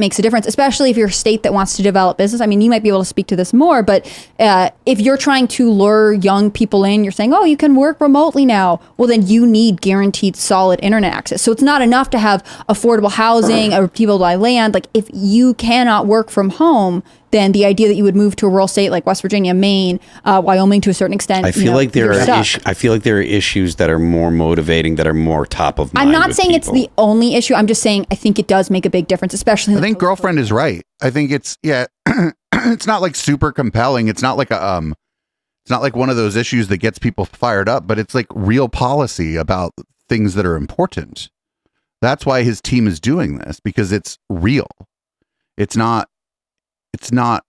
Makes a difference, especially if you're a state that wants to develop business. I mean, you might be able to speak to this more, but uh, if you're trying to lure young people in, you're saying, oh, you can work remotely now. Well, then you need guaranteed solid internet access. So it's not enough to have affordable housing or people buy land. Like if you cannot work from home, then the idea that you would move to a rural state like West Virginia, Maine, uh, Wyoming to a certain extent. I you feel know, like there you're are issues. I feel like there are issues that are more motivating, that are more top of mind. I'm not with saying it's the only issue. I'm just saying I think it does make a big difference, especially. I think girlfriend is right. I think it's yeah, it's not like super compelling. It's not like a um, it's not like one of those issues that gets people fired up, but it's like real policy about things that are important. That's why his team is doing this because it's real. It's not. It's not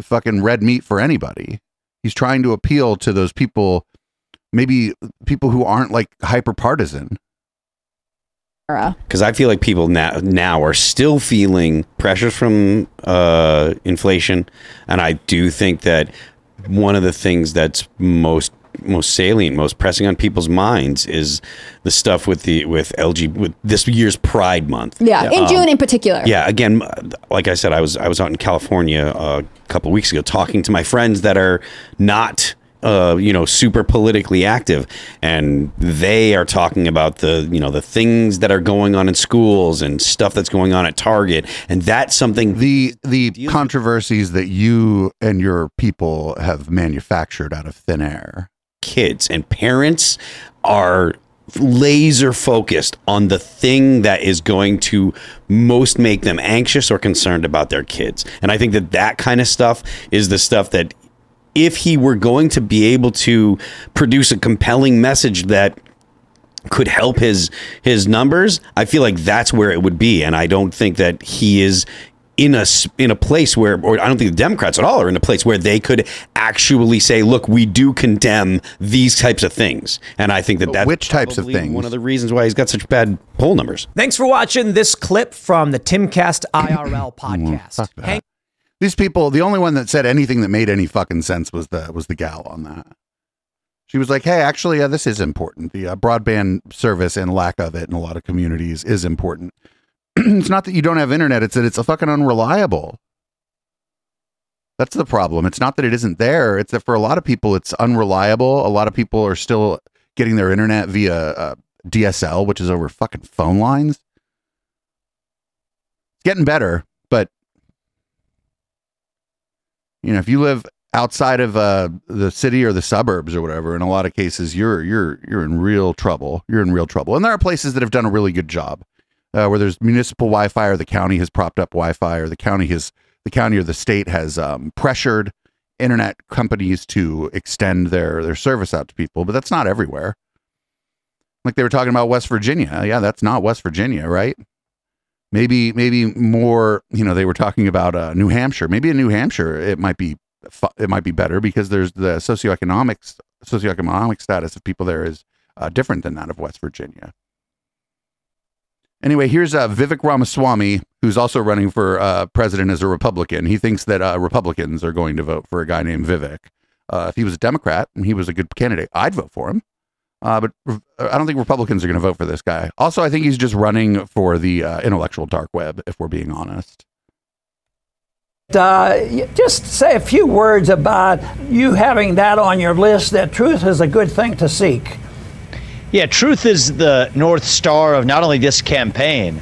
fucking red meat for anybody. He's trying to appeal to those people, maybe people who aren't like hyper partisan. because I feel like people now now are still feeling pressures from uh, inflation, and I do think that one of the things that's most most salient, most pressing on people's minds is the stuff with the with LG with this year's Pride Month. Yeah, in Um, June in particular. Yeah, again, like I said, I was I was out in California uh, a couple weeks ago talking to my friends that are not. Uh, you know, super politically active, and they are talking about the, you know, the things that are going on in schools and stuff that's going on at Target, and that's something. The the controversies that you and your people have manufactured out of thin air. Kids and parents are laser focused on the thing that is going to most make them anxious or concerned about their kids. And i think that that kind of stuff is the stuff that if he were going to be able to produce a compelling message that could help his his numbers i feel like that's where it would be. And i don't think that he is in a s- in a place where or I don't think the Democrats at all are in a place where they could actually say look we do condemn these types of things and I think that that's which types of things? one of the reasons why he's got such bad poll numbers Thanks for watching this clip from the Timcast IRL podcast. Fuck that. These people, the only one that said anything that made any fucking sense was the was the gal on that. She was like, "Hey, actually, uh, this is important. The uh, broadband service and lack of it in a lot of communities is important. it's not that you don't have internet; it's that it's a fucking unreliable. That's the problem. It's not that it isn't there; it's that for a lot of people, it's unreliable. A lot of people are still getting their internet via uh, DSL, which is over fucking phone lines. It's getting better, but you know, if you live outside of uh, the city or the suburbs or whatever, in a lot of cases, you're you're you're in real trouble. You're in real trouble. And there are places that have done a really good job, uh, where there's municipal Wi-Fi, or the county has propped up Wi-Fi, or the county has the county or the state has um, pressured internet companies to extend their their service out to people. But that's not everywhere. Like they were talking about West Virginia. Yeah, that's not West Virginia, right? maybe maybe more you know they were talking about uh, new hampshire maybe in new hampshire it might be it might be better because there's the socioeconomic socioeconomic status of people there is uh, different than that of west virginia anyway here's uh, vivek ramaswamy who's also running for uh, president as a republican he thinks that uh, republicans are going to vote for a guy named vivek uh, if he was a democrat and he was a good candidate i'd vote for him uh, but uh, I don't think Republicans are going to vote for this guy. Also, I think he's just running for the intellectual dark web, if we're being honest. Uh, just say a few words about you having that on your list that truth is a good thing to seek. Yeah, truth is the North Star of not only this campaign,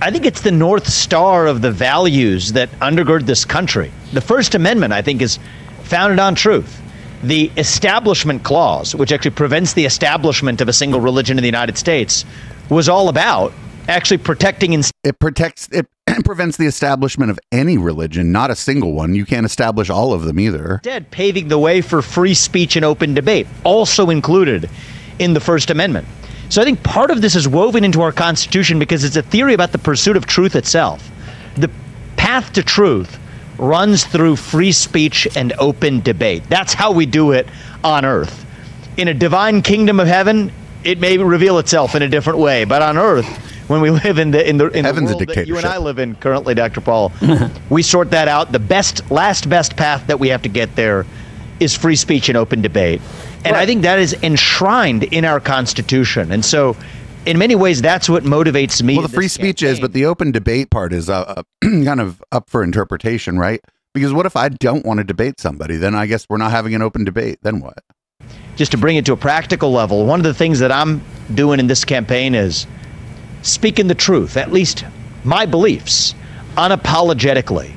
I think it's the North Star of the values that undergird this country. The First Amendment, I think, is founded on truth. The Establishment Clause, which actually prevents the establishment of a single religion in the United States, was all about actually protecting and It protects, it prevents the establishment of any religion, not a single one. You can't establish all of them either. instead paving the way for free speech and open debate, also included in the First Amendment. So I think part of this is woven into our Constitution because it's a theory about the pursuit of truth itself. The path to truth runs through free speech and open debate. That's how we do it on earth. In a divine kingdom of heaven, it may reveal itself in a different way, but on earth, when we live in the in the in Heaven's the world that you and I live in currently, Dr. Paul, we sort that out. The best last best path that we have to get there is free speech and open debate. And I think that is enshrined in our Constitution. And so in many ways, that's what motivates me. Well, the free speech is, but the open debate part is uh, uh, kind of up for interpretation, right? Because what if I don't want to debate somebody? Then I guess we're not having an open debate. Then what? just to bring it to a practical level, one of the things that I'm doing in this campaign is speaking the truth, at least my beliefs, unapologetically.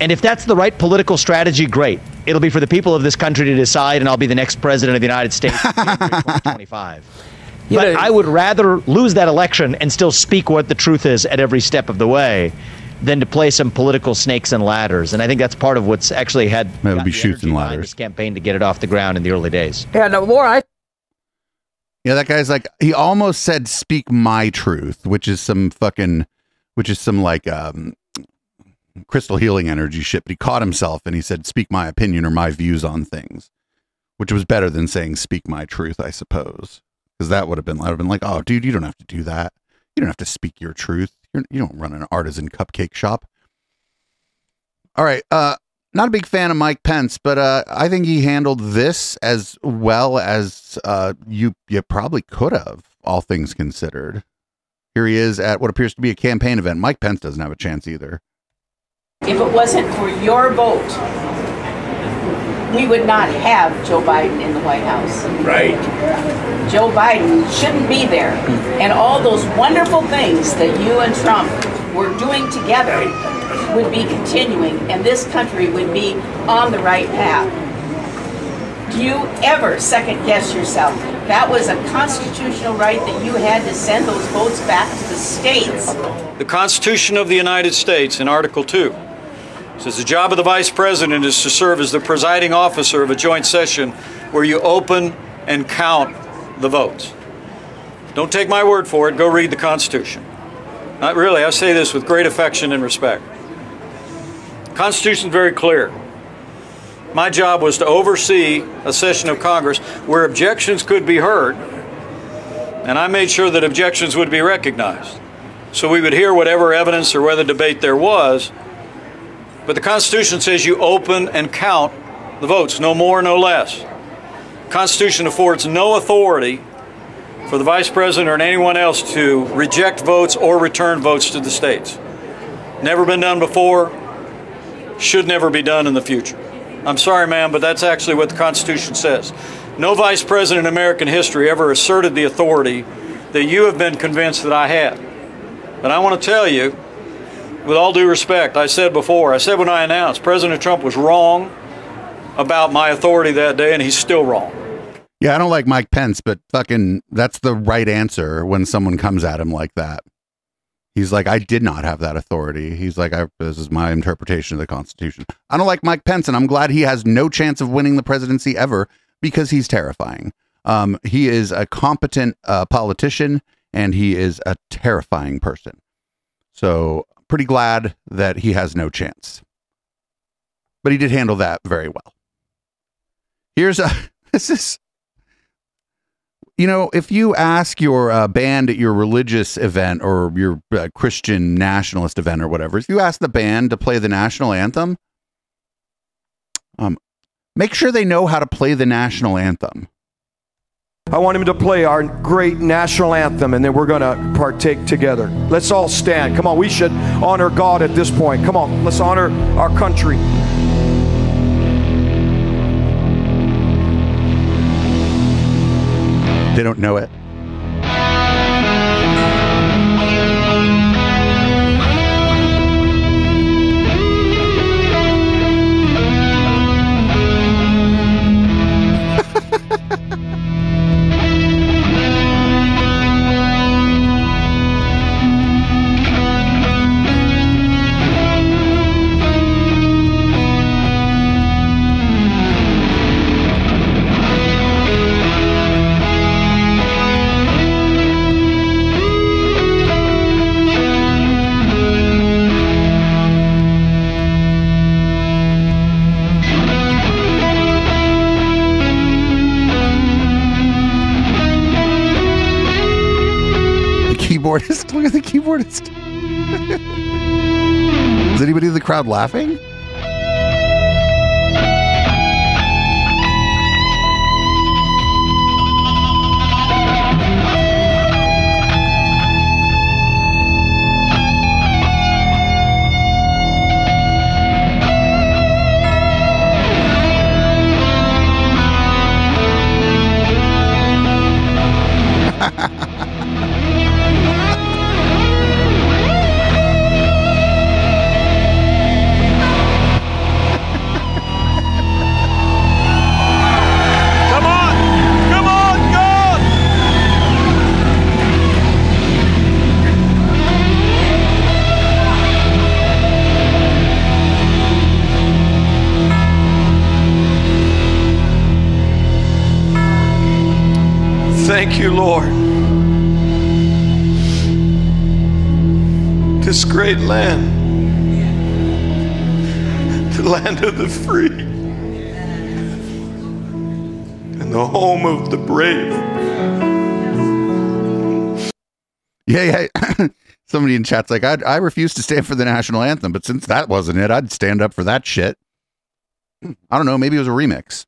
And if that's the right political strategy, great. It'll be for the people of this country to decide, and I'll be the next president of the United States in 2025. But I would rather lose that election and still speak what the truth is at every step of the way than to play some political snakes and ladders. And I think that's part of what's actually had It'll got be shoots and ladders. this campaign to get it off the ground in the early days. Yeah, no more I Yeah, that guy's like he almost said "speak my truth," which is some fucking, which is some like um, crystal healing energy shit. But he caught himself and he said "speak my opinion or my views on things," which was better than saying "speak my truth," I suppose, because that would have been been like, "Oh, dude, you don't have to do that. You don't have to speak your truth. You're, you don't run an artisan cupcake shop." All right, uh, not a big fan of Mike Pence, but uh, I think he handled this as well as uh, you you probably could have, all things considered. Here he is at what appears to be a campaign event. Mike Pence doesn't have a chance either. If it wasn't for your vote, we would not have Joe Biden in the White House. Right. Joe Biden shouldn't be there. And all those wonderful things that you and Trump were doing together would be continuing, and this country would be on the right path. Do you ever second guess yourself? That was a constitutional right that you had to send those votes back to the states. The Constitution of the United States in Article 2 says the job of the Vice President is to serve as the presiding officer of a joint session where you open and count the votes. Don't take my word for it, go read the Constitution. Not really, I say this with great affection and respect. The Constitution is very clear. My job was to oversee a session of Congress where objections could be heard, and I made sure that objections would be recognized. So we would hear whatever evidence or whether debate there was. But the Constitution says you open and count the votes, no more, no less. The Constitution affords no authority for the Vice President or anyone else to reject votes or return votes to the states. Never been done before, should never be done in the future. I'm sorry, ma'am, but that's actually what the Constitution says. No Vice President in American history ever asserted the authority that you have been convinced that I had. But I want to tell you, with all due respect, I said before, I said when I announced President Trump was wrong about my authority that day, and he's still wrong. Yeah, I don't like Mike Pence, but fucking that's the right answer when someone comes at him like that. He's like, I did not have that authority. He's like, this is my interpretation of the Constitution. I don't like Mike Pence, and I'm glad he has no chance of winning the presidency ever because he's terrifying. Um, he is a competent uh, politician, and he is a terrifying person. So, pretty glad that he has no chance. But he did handle that very well. Here's a this is you know, if you ask your uh, band at your religious event or your uh, Christian nationalist event or whatever, if you ask the band to play the national anthem, um, make sure they know how to play the national anthem. I want him to play our great national anthem and then we're going to partake together. Let's all stand. Come on, we should honor God at this point. Come on, let's honor our country. They don't know it. Keyboardist. Is anybody in the crowd laughing? Land of the free, and the home of the brave. Yeah, yeah. Somebody in chat's like, I, I refuse to stand for the national anthem, but since that wasn't it, I'd stand up for that shit. I don't know. Maybe it was a remix.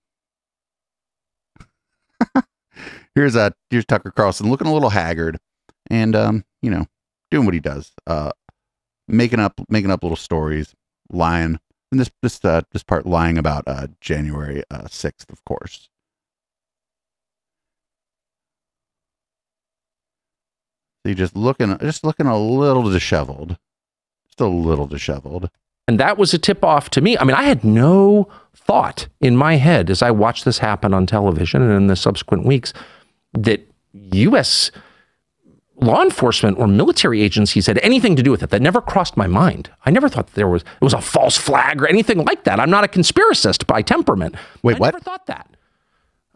here's uh here's Tucker Carlson looking a little haggard, and um, you know, doing what he does, uh, making up making up little stories, lying, and this this uh this part lying about uh January uh sixth, of course. So you just looking just looking a little disheveled, just a little disheveled. And that was a tip off to me. I mean, I had no thought in my head as I watched this happen on television and in the subsequent weeks that U.S. law enforcement or military agencies had anything to do with it. That never crossed my mind. I never thought there was it was a false flag or anything like that. I'm not a conspiracist by temperament. Wait, I what? never thought that.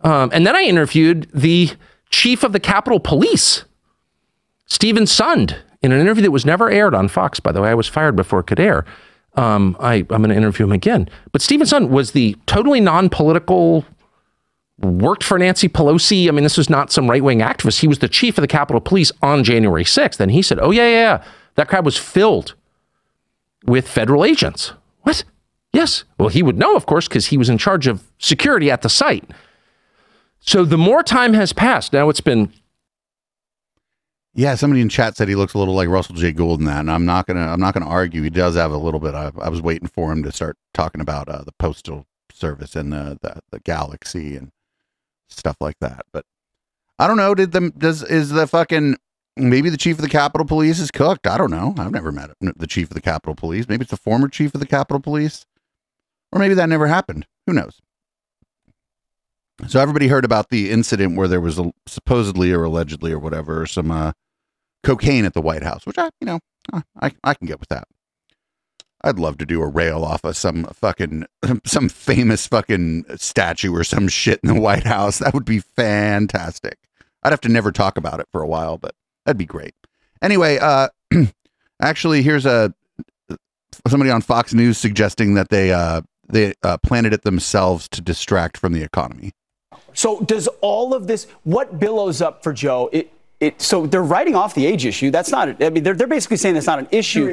Um, and then I interviewed the chief of the Capitol Police, Steven Sund, in an interview that was never aired on Fox. By the way, I was fired before it could air. Um, I, I'm going to interview him again. But Steven Sund was the totally non-political, worked for Nancy Pelosi. I mean, this was not some right-wing activist. He was the chief of the Capitol Police on January 6th, and he said, "Oh yeah, yeah, yeah. that crowd was filled with federal agents." What? Yes. Well, he would know, of course, because he was in charge of security at the site. So the more time has passed, now it's been Yeah, somebody in chat said he looks a little like Russell J. Gould in that, and I'm not gonna I'm not gonna argue. He does have a little bit. I, I was waiting for him to start talking about uh, the postal service and the, the the galaxy and stuff like that. But I don't know. Did the does is the fucking maybe the chief of the Capitol Police is cooked? I don't know. I've never met the chief of the Capitol Police. Maybe it's the former chief of the Capitol Police, or maybe that never happened. Who knows? So everybody heard about the incident where there was a, supposedly or allegedly or whatever some uh, cocaine at the White House, which I, you know, I I can get with that. I'd love to do a rail off of some fucking some famous fucking statue or some shit in the White House. That would be fantastic. I'd have to never talk about it for a while, but that'd be great. Anyway, uh actually here's a somebody on Fox News suggesting that they uh they uh, planted it themselves to distract from the economy. So does all of this what billows up for Joe? It, it, so they're writing off the age issue. That's not. I mean, they're, they're basically saying that's not an issue.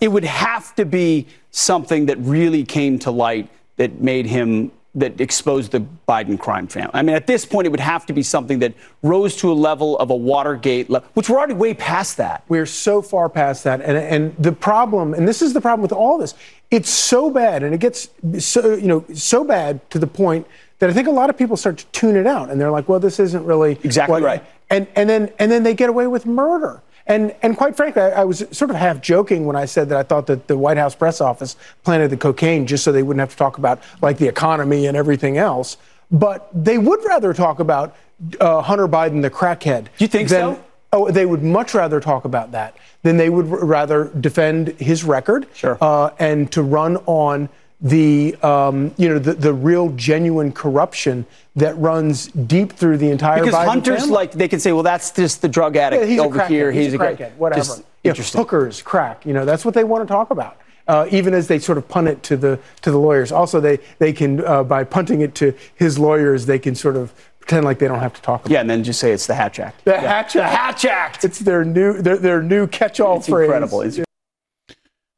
It would have to be something that really came to light that made him that exposed the Biden crime family. I mean, at this point, it would have to be something that rose to a level of a Watergate, le- which we're already way past that. We're so far past that, and and the problem, and this is the problem with all this. It's so bad, and it gets so you know so bad to the point that I think a lot of people start to tune it out, and they're like, "Well, this isn't really Exactly right. And and then and then they get away with murder. And and quite frankly, I, I was sort of half joking when I said that I thought that the White House press office planted the cocaine just so they wouldn't have to talk about like the economy and everything else. But they would rather talk about uh, Hunter Biden, the crackhead. You think so? Oh, they would much rather talk about that than they would r- rather defend his record sure. uh, and to run on the um, you know the, the real genuine corruption that runs deep through the entire Because Biden hunters family. like they can say, well, that's just the drug addict Yeah, he's over a crackhead. here. He's, a great- crackhead. Whatever. Just You know, interesting. hookers, crack. You know, that's what they want to talk about. Uh, even as they sort of punt it to the to the lawyers. Also, they they can uh, by punting it to his lawyers, they can sort of pretend like they don't have to talk about. Yeah, and then just say it's the Hatch Act. The Yeah. Hatch Act. Hatch Act. It's their new their, their new catch-all It's phrase. incredible. It's-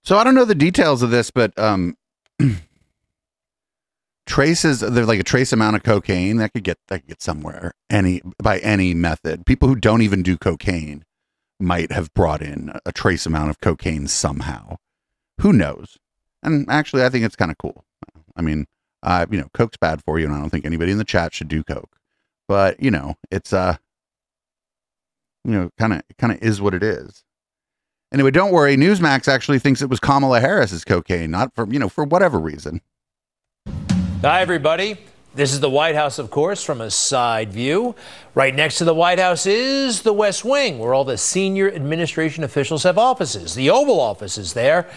So I don't know the details of this, but um, traces there's like a trace amount of cocaine that could get that could get somewhere any by any method. People who don't even do cocaine might have brought in a trace amount of cocaine somehow. Who knows? And actually, I think it's kind of cool. I mean, uh, you know, coke's bad for you, and I don't think anybody in the chat should do coke. But you know, it's uh, You know, kind of kind of is what it is. Anyway, don't worry. Newsmax actually thinks it was Kamala Harris's cocaine, not for you know for whatever reason. Hi, everybody. This is the White House, of course, from a side view. Right next to the White House is the West Wing, where all the senior administration officials have offices. The Oval Office is there.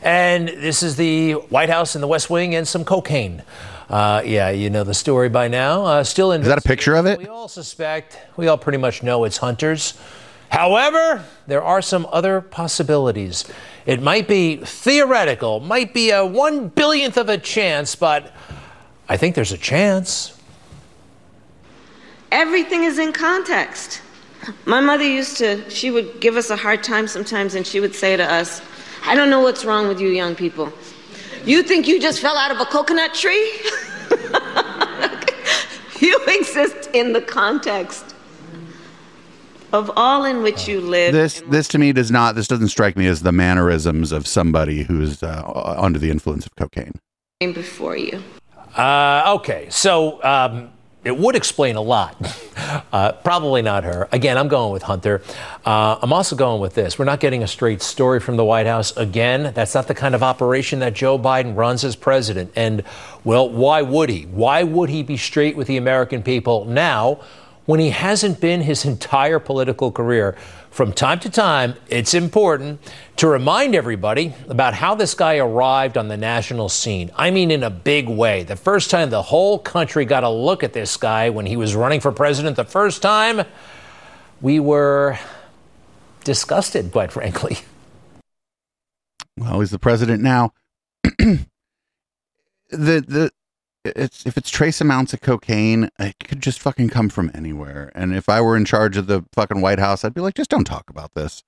And this is the White House and the West Wing and some cocaine. Uh, yeah, you know the story by now. Uh, still in. Is that a picture of it? We all suspect, we all pretty much know it's Hunter's. However, there are some other possibilities. It might be theoretical, might be a one billionth of a chance, but I think there's a chance. Everything is in context. My mother used to, she would give us a hard time sometimes, and she would say to us, I don't know what's wrong with you young people. You think you just fell out of a coconut tree? you exist in the context of all in which you live. This this to me does not. This doesn't strike me as the mannerisms of somebody who's uh, under the influence of cocaine. before you. Uh, okay, so um, it would explain a lot. Uh, probably not her. Again, I'm going with Hunter. Uh, I'm also going with this. We're not getting a straight story from the White House. Again, that's not the kind of operation that Joe Biden runs as president. And, well, why would he? Why would he be straight with the American people now when he hasn't been his entire political career? From time to time, it's important to remind everybody about how this guy arrived on the national scene. I mean, in a big way. The first time the whole country got a look at this guy when he was running for president the first time, we were disgusted, quite frankly. Well, he's the president now. the the it's if it's trace amounts of cocaine, it could just fucking come from anywhere. And if I were in charge of the fucking White House, I'd be like, just don't talk about this.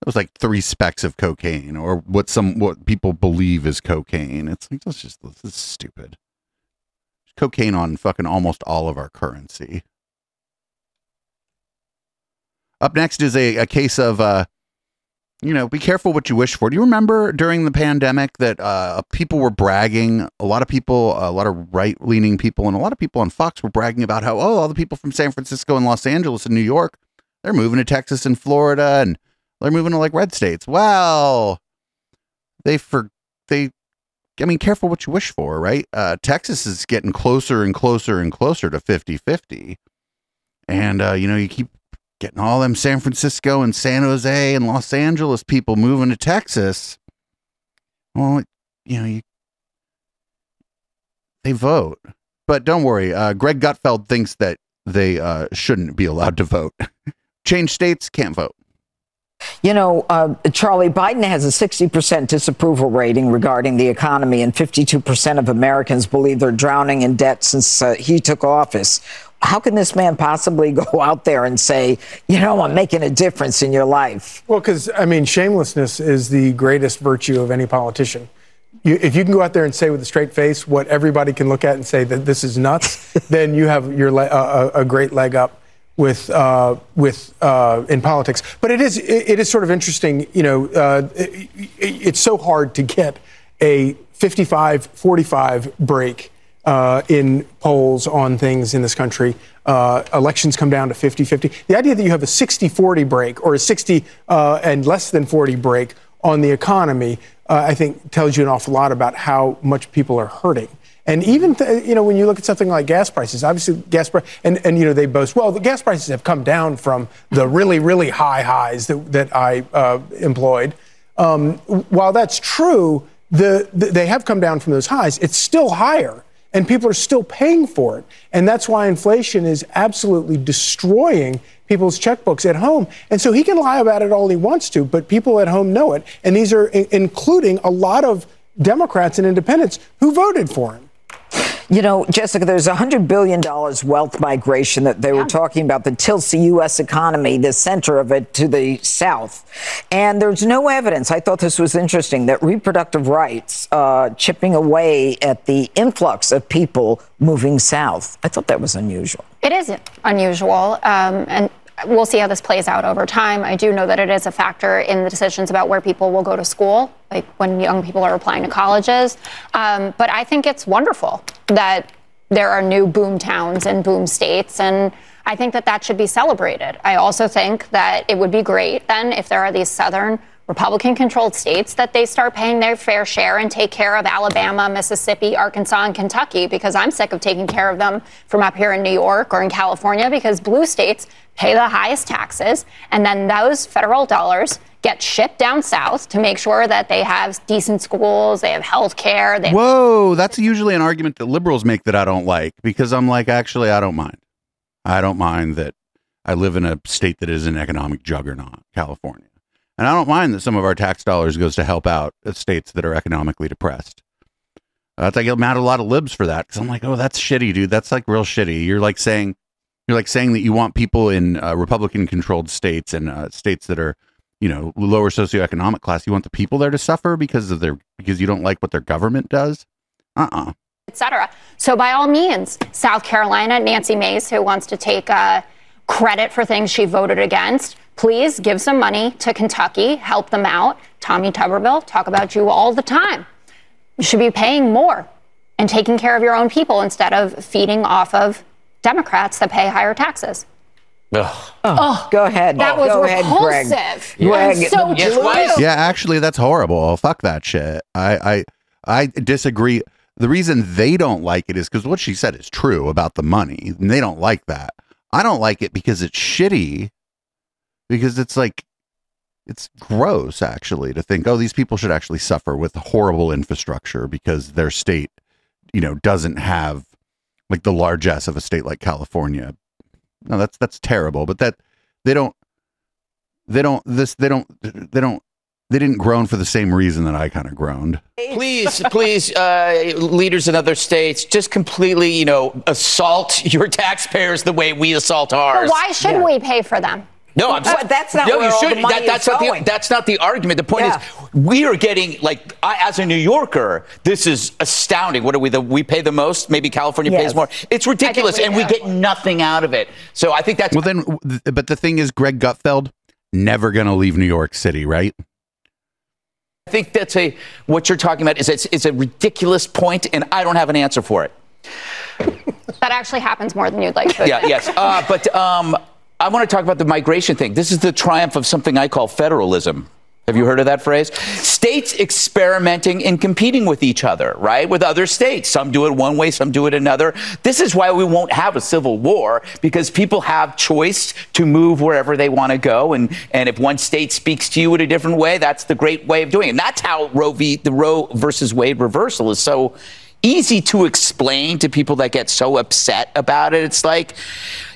It was like three specks of cocaine, or what some what people believe is cocaine. It's like that's just this is stupid. There's cocaine on fucking almost all of our currency. Up next is a, a case of uh you know, be careful what you wish for. Do you remember during the pandemic that uh, people were bragging? A lot of people, a lot of right leaning people, and a lot of people on Fox were bragging about how, oh, all the people from San Francisco and Los Angeles and New York, they're moving to Texas and Florida and they're moving to like red states. Well, they for they, I mean, careful what you wish for, right? Uh, Texas is getting closer and closer and closer to 50 50. And, uh, you know, you keep getting all them San Francisco and San Jose and Los Angeles people moving to Texas. Well, you know, you, they vote. But don't worry, uh, Greg Gutfeld thinks that they uh, shouldn't be allowed to vote. Change states, can't vote. You know, uh, Charlie, Biden has a 60% disapproval rating regarding the economy, and 52% of Americans believe they're drowning in debt since uh, he took office. How can this man possibly go out there and say, you know, I'm making a difference in your life? Well, because, I mean, shamelessness is the greatest virtue of any politician. You, if you can go out there and say with a straight face what everybody can look at and say that this is nuts, then you have your le- uh, a great leg up with uh, with uh, in politics. But it is it, it is sort of interesting. You know, uh, it, it's so hard to get a 55-45 break uh, in polls on things in this country. Uh, elections come down to 50-50. The idea that you have a 60-40 break or a 60 uh, and less than 40 break on the economy, I think, tells you an awful lot about how much people are hurting. And even th- you know when you look at something like gas prices, obviously gas and, and you know they boast well the gas prices have come down from the really really high highs that that I uh, employed. Um, while that's true, the, the they have come down from those highs. It's still higher, and people are still paying for it, and that's why inflation is absolutely destroying people's checkbooks at home. And so he can lie about it all he wants to, but people at home know it, and these are I- including a lot of Democrats and independents who voted for him. You know, Jessica, there's $100 billion wealth migration that they were talking about that tilts the U.S. economy, the center of it, to the south. And there's no evidence, I thought this was interesting, that reproductive rights uh, chipping away at the influx of people moving south. I thought that was unusual. It is unusual. Um, and we'll see how this plays out over time. I do know that it is a factor in the decisions about where people will go to school, like when young people are applying to colleges. Um, but I think it's wonderful that there are new boom towns and boom states. And I think that that should be celebrated. I also think that it would be great then if there are these southern Republican controlled states that they start paying their fair share and take care of Alabama, Mississippi, Arkansas, and Kentucky because I'm sick of taking care of them from up here in New York or in California because blue states pay the highest taxes and then those federal dollars get shipped down south to make sure that they have decent schools, they have health care, they Whoa, that's usually an argument that liberals make that I don't like because I'm like, actually, I don't mind. I don't mind that I live in a state that is an economic juggernaut, California. And I don't mind that some of our tax dollars goes to help out uh, states that are economically depressed. That's I get mad at a lot of libs for that because I'm like, oh, that's shitty, dude. That's like real shitty. You're like saying, you're like saying that you want people in uh, Republican-controlled states and uh, states that are, you know, lower socioeconomic class. You want the people there to suffer because of their because you don't like what their government does. Uh uh etc. So by all means, South Carolina, Nancy Mace, who wants to take uh, credit for things she voted against, please give some money to Kentucky, help them out. Tommy Tuberville, talk about you all the time. You should be paying more and taking care of your own people instead of feeding off of Democrats that pay higher taxes. Oh, oh, go ahead. That was go ahead, Greg. repulsive. Greg. So true. Yeah, actually, that's horrible. Fuck that shit. I I I disagree. The reason they don't like it is because what she said is true about the money, and they don't like that. I don't like it because it's shitty. Because it's like it's gross actually to think, oh, these people should actually suffer with horrible infrastructure because their state, you know, doesn't have like the largesse of a state like California. No, that's that's terrible. But that they don't they don't this they don't they don't they didn't groan for the same reason that I kind of groaned. Please, please, uh, leaders in other states, just completely, you know, assault your taxpayers the way we assault ours. But why should we pay for them? No, I'm But that's not no, where you all the shouldn't. That, that's is not the that's not the argument. The point Yeah. is, we are getting like I, as a New Yorker, this is astounding. What are we? The, we pay the most. Maybe California Yes. pays more. It's ridiculous, we and we do. get nothing out of it. So I think that's Well, then, but the thing is, Greg Gutfeld never going to leave New York City, right? I think that's a what you're talking about is it's, it's a ridiculous point, and I don't have an answer for it. That actually happens more than you'd like to. yeah, yes. Uh, but um, I want to talk about the migration thing. This is the triumph of something I call federalism. Have you heard of that phrase? States experimenting and competing with each other, right? With other states. Some do it one way, some do it another. This is why we won't have a civil war because people have choice to move wherever they want to go. And, and if one state speaks to you in a different way, that's the great way of doing it. And that's how Roe v. the Roe versus Wade reversal is so easy to explain to people that get so upset about it. It's like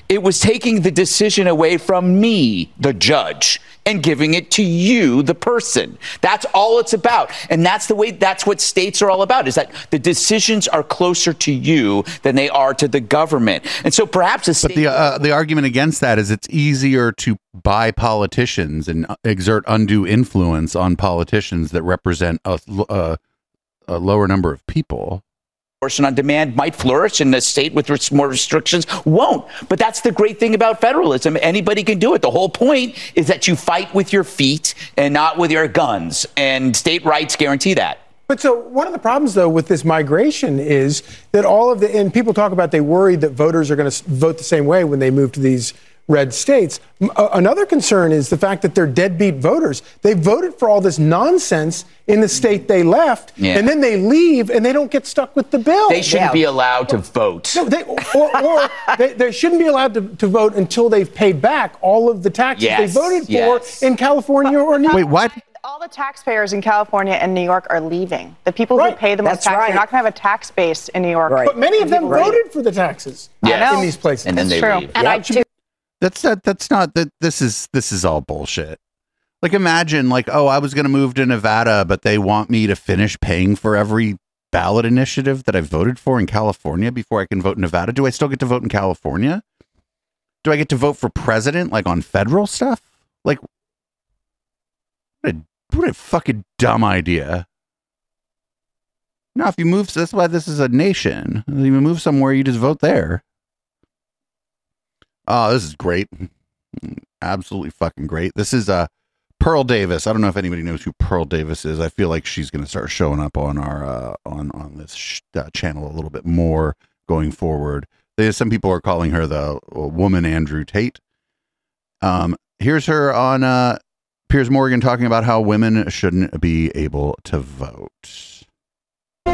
it was taking the decision away from me, the judge, and giving it to you, the person. That's all it's about. And that's the way, that's what states are all about, is that the decisions are closer to you than they are to the government. And so perhaps a But the uh, the argument against that is it's easier to buy politicians and uh, exert undue influence on politicians that represent a, a, a lower number of people. On demand might flourish and a state with more restrictions won't. But that's the great thing about federalism. Anybody can do it. The whole point is that you fight with your feet and not with your guns. And state rights guarantee that. But so one of the problems, though, with this migration is that all of the and people talk about they worry that voters are going to vote the same way when they move to these red states. Uh, another concern is the fact that they're deadbeat voters. They voted for all this nonsense in the state they left, Yeah. and then they leave and they don't get stuck with the bill. They shouldn't be allowed to vote. No, they, or, or they, they shouldn't be allowed to, to vote until they've paid back all of the taxes Yes, they voted yes. for in California or New York. Wait, what? All the taxpayers in California and New York are leaving. The people who pay the most That's tax, right. you're not going to have a tax base in New York. But many of them Right. voted for the taxes Yes. in these places. And then they leave. And I do That's that. That's not that. This is this is all bullshit. Like imagine like oh I was going to move to Nevada, but they want me to finish paying for every ballot initiative that I voted for in California before I can vote in Nevada. Do I still get to vote in California? Do I get to vote for president like on federal stuff? Like what a what a fucking dumb idea. No, if you move, that's why this is a nation. If you move somewhere, you just vote there. Oh, this is great. Absolutely fucking great. This is uh Pearl Davis. I don't know if anybody knows who Pearl Davis is. I feel like she's going to start showing up on our uh on on this sh- uh, channel a little bit more going forward. There's some people are calling her the woman Andrew Tate. Um, here's her on uh, Piers Morgan talking about how women shouldn't be able to vote.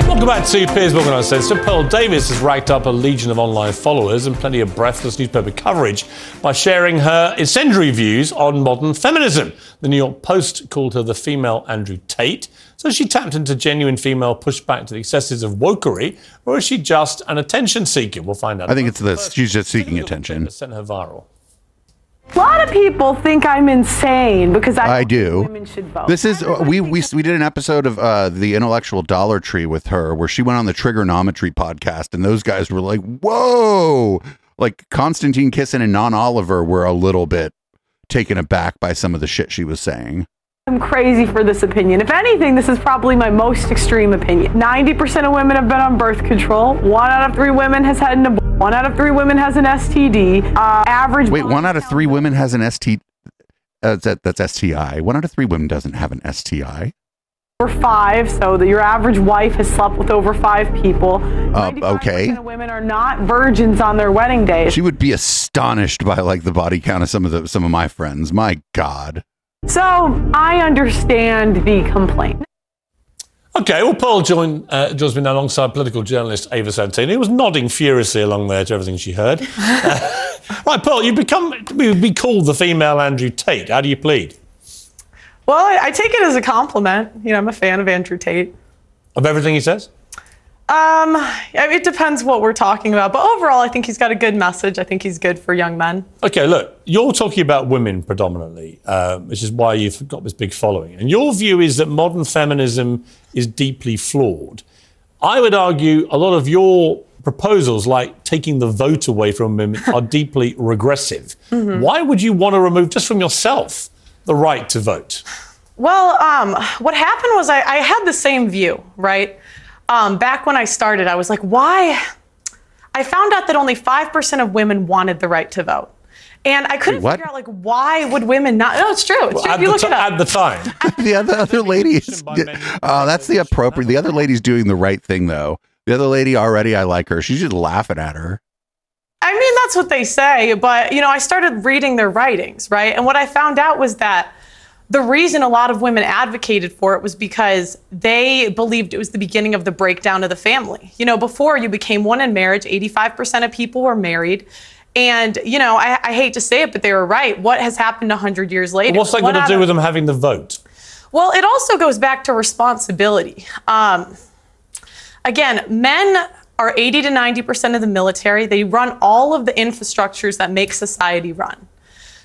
Welcome back to Piers Morgan on Uncensored. Pearl Davis has racked up a legion of online followers and plenty of breathless newspaper coverage by sharing her incendiary views on modern feminism. The New York Post called her the female Andrew Tate. So she tapped into genuine female pushback to the excesses of wokery, or is she just an attention seeker? We'll find out. I think it's this. She's just seeking attention. Sent her viral. A lot of people think I'm insane because I, I do. women should vote. This is uh, we we we did an episode of uh, the intellectual Dollar Tree with her where she went on the Trigonometry podcast, and those guys were like, "Whoa!" Like Konstantin Kisin and Non Oliver were a little bit taken aback by some of the shit she was saying. I'm crazy for this opinion. If anything, this is probably my most extreme opinion. 90% of women have been on birth control. One out of three women has had an abortion. One out of three women has an STD. Uh, average. Wait, one out of three women has an ST. Uh, that, that's STI. One out of three women doesn't have an STI. Over five, so that your average wife has slept with over five people. Uh, okay. Women are not virgins on their wedding day. She would be astonished by like the body count of some of the some of my friends. My God. So I understand the complaint. Okay, well, Pearl join, uh, joins me now alongside political journalist Ava Santina, who was nodding furiously along there to everything she heard. Uh, right, Pearl, you become you be called the female Andrew Tate. How do you plead? Well, I, I take it as a compliment. You know, I'm a fan of Andrew Tate. Of everything he says? Um, it depends what we're talking about, but overall, I think he's got a good message. I think he's good for young men. Okay, look, you're talking about women predominantly, uh, which is why you've got this big following. And your view is that modern feminism is deeply flawed. I would argue a lot of your proposals, like taking the vote away from women, are deeply regressive. Mhm. Why would you want to remove just from yourself the right to vote? Well, um, what happened was I, I had the same view, right? Um, back when I started, I was like, why? I found out that only 5% of women wanted the right to vote. And I couldn't what? figure out, like, why would women not? No, it's true. It's true. at, you the look ti- it up. at the time. the other, other lady is. Oh, that's the appropriate. The other lady's doing the right thing though. The other lady already, I like her. She's just laughing at her. I mean, that's what they say, but you know, I started reading their writings, right? And what I found out was that the reason a lot of women advocated for it was because they believed it was the beginning of the breakdown of the family. You know, before you became one in marriage, 85% of people were married. And, you know, I, I hate to say it, but they were right. What has happened 100 years later? What's that got to do of- with them having the vote? well, it also goes back to responsibility. Um, again, men are 80 to 90% of the military. They run all of the infrastructures that make society run.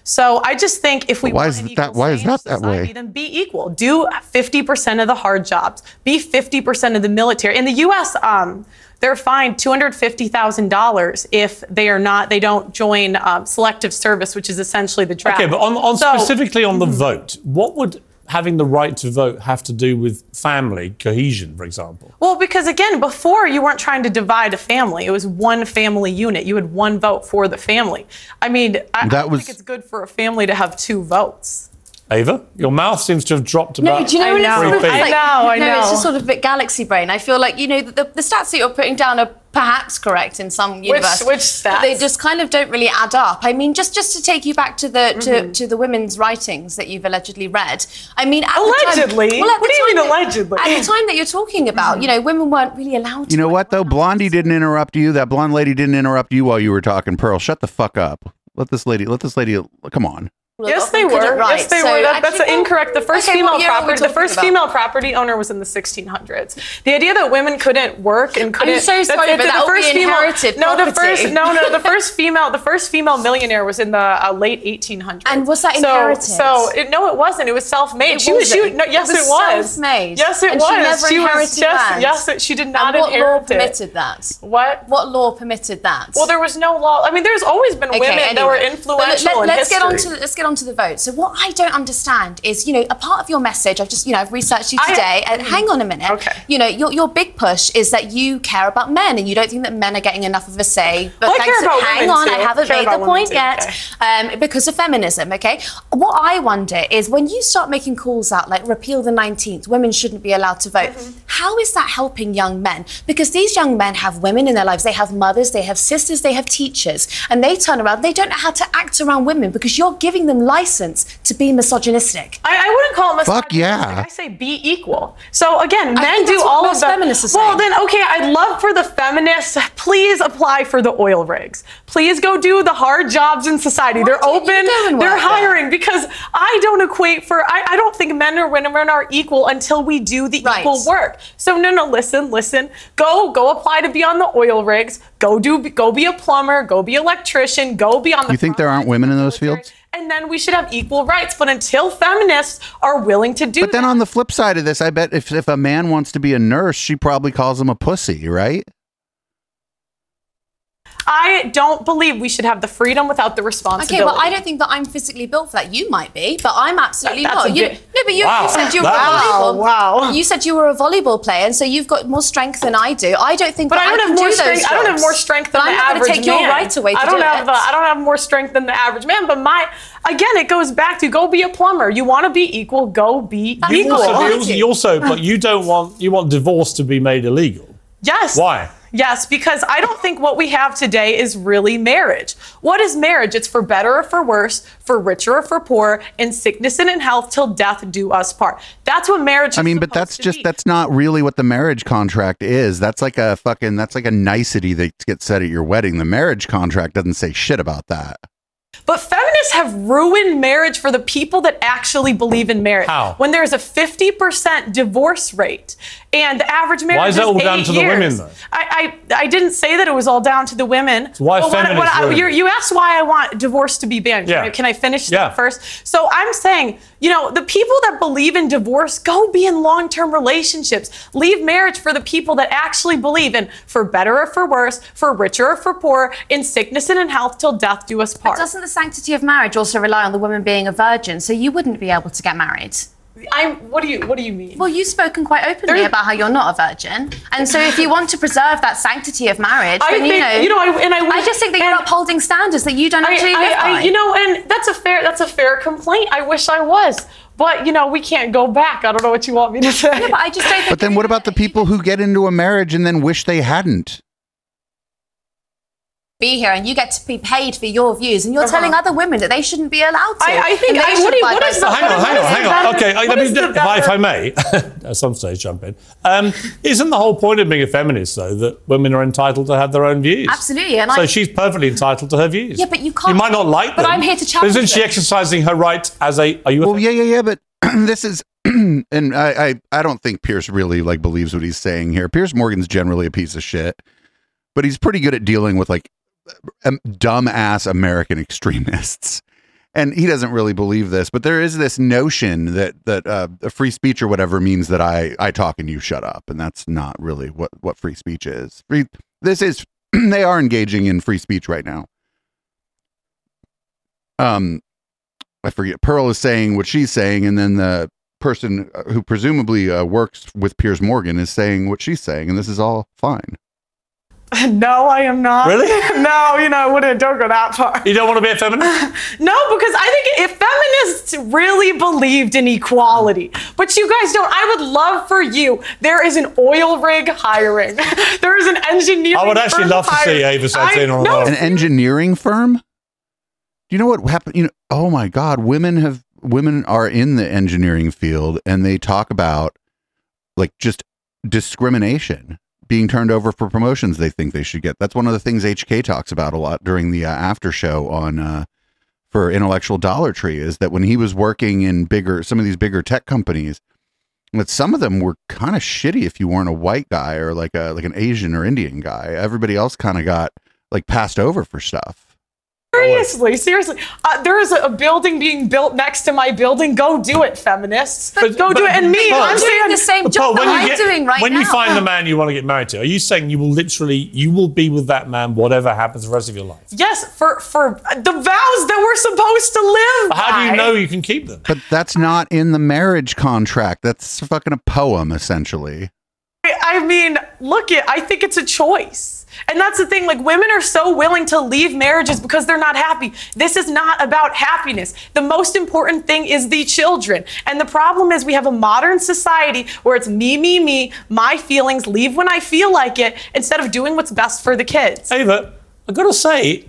So I just think if we Why want is an that? Why is that that society, way? then be equal. Do 50% of the hard jobs. Be 50% of the military. In the U.S., um, they're fined $250,000 if they are not, they don't join um, selective service, which is essentially the draft. Okay, but on, on So- specifically on the vote, what would having the right to vote have to do with family cohesion, for example? Well, because again, before you weren't trying to divide a family. It was one family unit. You had one vote for the family. I mean, I, I That don't was- think it's good for a family to have two votes. Ava, your mouth seems to have dropped about. No, about do you know I what it's know. sort of I like? know, I no, it's know. just sort of a bit galaxy brain. I feel like you know the, the stats that you're putting down are perhaps correct in some universe. which but They just kind of don't really add up. I mean, just just to take you back to the to, Mhm. to the women's writings that you've allegedly read. I mean, at Allegedly? The time, well, at What the do you mean that- allegedly? At the time that you're talking about, you know, women weren't really allowed. You know what though? Blondie didn't interrupt you. That blonde lady didn't interrupt you while you were talking. Pearl, shut the fuck up. Let this lady. Let this lady. Come on. Yes, they often couldn't were. write. Yes, they So were. That, that's actually, incorrect. The first okay, female what year are we property, the first about? female property owner was in the 1600s. The idea that women couldn't work and couldn't. so that's- sorry, it's but the that be first female- inherited No, the first. No, no, the first female. The first female millionaire was in the uh, late 1800s. And was that so, inherited? So it, no, it wasn't. It was self-made. It she was. She, no, yes, It it was self-made. Yes, it And was. she never was. inherited Yes, yes, it- she did not and what inherit law it. permitted that? What? What law permitted that? Well, there was no law. I mean, there's always been women that were influential in let's get on to let's get get onto the vote. So what I don't understand is, you know, a part of your message. I've just, you know, I've researched you I- today. and hang on a minute. Okay. You know, your your big push is that you care about men and you don't think that men are getting enough of a say. But Well, I thanks to- hang on, too. I haven't Care made the point too, yet. Um, because of feminism. Okay. What I wonder is when you start making calls out like repeal the 19th, women shouldn't be allowed to vote. Mm-hmm. How is that helping young men? Because these young men have women in their lives. They have mothers. They have sisters. They have teachers, and they turn around. They don't know how to act around women because you're giving them license to be misogynistic. I, I wouldn't call it misogynistic. Fuck yeah. I say be equal. So again, I men think do that's what all of most the feminists are Well, then okay, I'd love for the feminists. Please apply for the oil rigs. Please go do the hard jobs in society. They're open. They're work hiring because I don't equate for. I, I don't think men or women are equal until we do the equal work. So no, no, listen, listen. Go, go apply to be on the oil rigs. Go do, go be a plumber. Go be electrician. Go be on the You think there aren't women in those fields? And then we should have equal rights. But until feminists are willing to do But then on the flip side of this, I bet if, if a man wants to be a nurse, she probably calls him a pussy, right? I don't believe we should have the freedom without the responsibility. Okay, responsibility. well, I don't think that I'm physically built for that. You might be, but I'm absolutely That's not. You, no, but you, Wow. you said you were Wow, a volleyball. wow. You said you were a volleyball player, and so you've got more strength than I do. I don't think. But that I don't can have more do those strength. I don't have more strength But than I'm the not average going to take man. your right away to I don't do have. it. Uh, I don't have more strength than the average man. But my again, it goes back to go be a plumber. You want to be equal, go be You equal. also, you also, but you don't want you want divorce to be made illegal. Yes. Why? Yes, because I don't think what we have today is really marriage. What is marriage? It's for better or for worse, for richer or for poor, in sickness and in health, till death do us part. That's what marriage. Is. I mean, but that's just that's not really what the marriage contract is. That's like a fucking that's like a nicety that gets said at your wedding. The marriage contract doesn't say shit about that. But feminists have ruined marriage for the people that actually believe in marriage. How? When there's a 50% divorce rate and the average marriage Why is that all down eight to the years. women, though? I, I, I didn't say that it was all down to the women. So why But feminists what I- you're- you asked why I want divorce to be banned. Can, Yeah. I, can I finish Yeah. that first? So I'm saying, you know, the people that believe in divorce, go be in long term relationships. Leave marriage for the people that actually believe in for better or for worse, for richer or for poor, in sickness and in health, till death do us But part. doesn't the sanctity of marriage also rely on the woman being a virgin? So you wouldn't be able to get married. I'm. What do you What do you mean? Well, you've spoken quite openly about how you're not a virgin, and so if you want to preserve that sanctity of marriage, I then you know, you know, I- and I wish- just think that you're upholding standards that you don't actually I- live I- by. you know, and that's a fair that's a fair complaint. I wish I was, but you know, we can't go back. I don't know what you want me to say. but I just don't But then what about the people who get into a marriage and then wish they hadn't? Be here and you get to be paid for your views, and you're Uh-huh. telling other women that they shouldn't be allowed to. I- I think- and I- should what do you- abide what by the- some- hang on, hang on, hang on. Okay, I, what let me, is the if, I, if I may, at some stage jump in. Um, isn't the whole point of being a feminist, though, that women are entitled to have their own views? Absolutely, and so I- she's perfectly entitled to her views. Yeah, but you can't- You might not like but them. I'm here to challenge Isn't she them. exercising her right as a? Are you? A Well, yeah, yeah, yeah, but this is, and I, I, I don't think Piers really like believes what he's saying here. Piers Morgan's generally a piece of shit, but he's pretty good at dealing with like um, dumb ass American extremists. And he doesn't really believe this, but there is this notion that that uh, free speech or whatever means that I I talk and you shut up, and that's not really what what free speech is. Free, this is they are engaging in free speech right now. Um, I forget. Pearl is saying what she's saying, and then the person uh, who presumably uh, works with Piers Morgan is saying what she's saying, and this is all fine. no, I am not. Really? no, you know, I wouldn't. Don't go that far. You don't want to be a feminist? No, because I think if feminists really believed in equality, but you guys don't, I would love for you. There is an oil rig hiring. there is an engineering. I would actually firm love to see hiring. Ava I- on no. An engineering firm. Do you know what happened? You know, oh my God, women have women are in the engineering field, and they talk about like just discrimination being turned over for promotions they think they should get. That's one of the things HK talks about a lot during the uh, after show on uh, for Intellectual Dollar Tree is that when he was working in bigger some of these bigger tech companies, that some of them were kind of shitty if you weren't a white guy or like a like an Asian or Indian guy. Everybody else kind of got like passed over for stuff. Seriously, seriously. Uh, there is a, a building being built next to my building. Go do it, feminists. go do it. And me, Pearl, I'm saying the same But Pearl, when you get- when you find the man you want to get married to, are you saying you will literally you will be with that man whatever happens the rest of your life? Yes, for for the vows that we're supposed to live. How do you know you can keep them? But that's not in the marriage contract. That's fucking a poem, essentially. I- I mean, look it. I think it's a choice. And that's the thing, like women are so willing to leave marriages because they're not happy. This is not about happiness. The most important thing is the children. And the problem is we have a modern society where it's me, me, me, my feelings, leave when I feel like it, instead of doing what's best for the kids. Ava, I've got to say,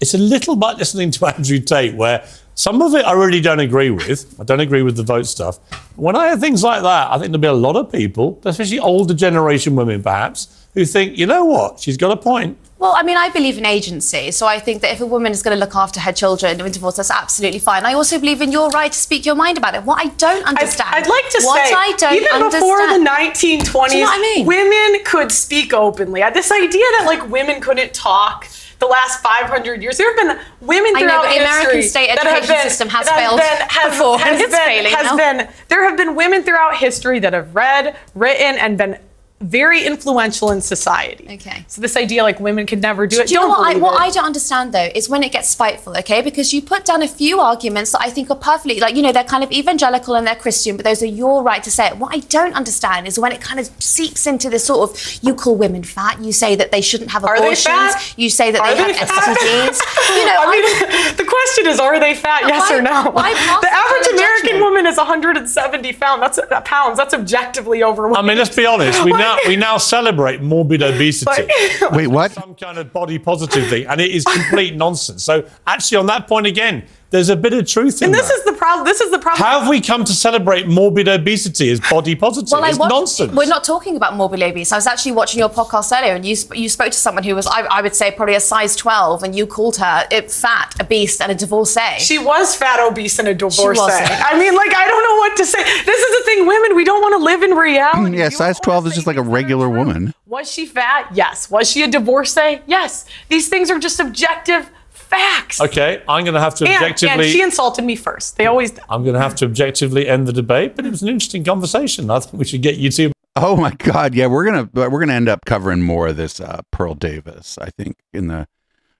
it's a little bit listening to Andrew Tate where some of it I really don't agree with. I don't agree with the vote stuff. When I hear things like that, I think there'll be a lot of people, especially older generation women perhaps, who think, you know what, she's got a point. Well, I mean, I believe in agency, so I think that if a woman is going to look after her children in divorce, that's absolutely fine. I also believe in your right to speak your mind about it. What I don't understand, I'd like to what say, I don't even understand, before the 1920s, Do you know what I mean? women could speak openly. This idea that like women couldn't talk the last 500 years, there have been women throughout I know, but the history American state that have education been- system has failed been- has- before, and has it's been- failing has now. been- there have been women throughout history that have read, written, and been very influential in society. Okay. So this idea like women could never do it. Do you know don't what I, what it. I don't understand though is when it gets spiteful, okay? Because you put down a few arguments that I think are perfectly, like, you know, they're kind of evangelical and they're Christian, but those are your right to say it. What I don't understand is when it kind of seeps into this sort of, you call women fat, you say that they shouldn't have Are they abortions, fat? you say that Are they, they have fat? STDs. You know, I mean, the question is, are they fat? Yes Why- or no? the average American judgment? woman is 170 pounds. That's uh, pounds. That's objectively overweight. I mean, let's be honest. We now we now celebrate morbid obesity. Wait, what? Some kind of body positive thing, and it is complete nonsense. So, actually, on that point again, there's a bit of truth in it. and this that. is the problem. This is the problem. How have we come to celebrate morbid obesity as body positive? Well, I it's watched, nonsense. We're not talking about morbid obesity. I was actually watching your podcast earlier, and you sp- you spoke to someone who was, I, I would say, probably a size 12, and you called her it, fat, obese, and a divorcee. She was fat, obese, and a divorcee. wasn't. I mean, like, I don't know what to say. This is the thing, women, we don't want to live in reality. Yeah, size 12 is just like a regular woman. Was she fat? Yes. Was she a divorcee? Yes. These things are just objective facts. Okay, I'm going to have to And, objectively. and she insulted me first. They always I'm going to have to objectively end the debate, but it was an interesting conversation. I think we should get you two. Oh my God! Yeah, we're gonna we're gonna end up covering more of this uh, Pearl Davis. I think in the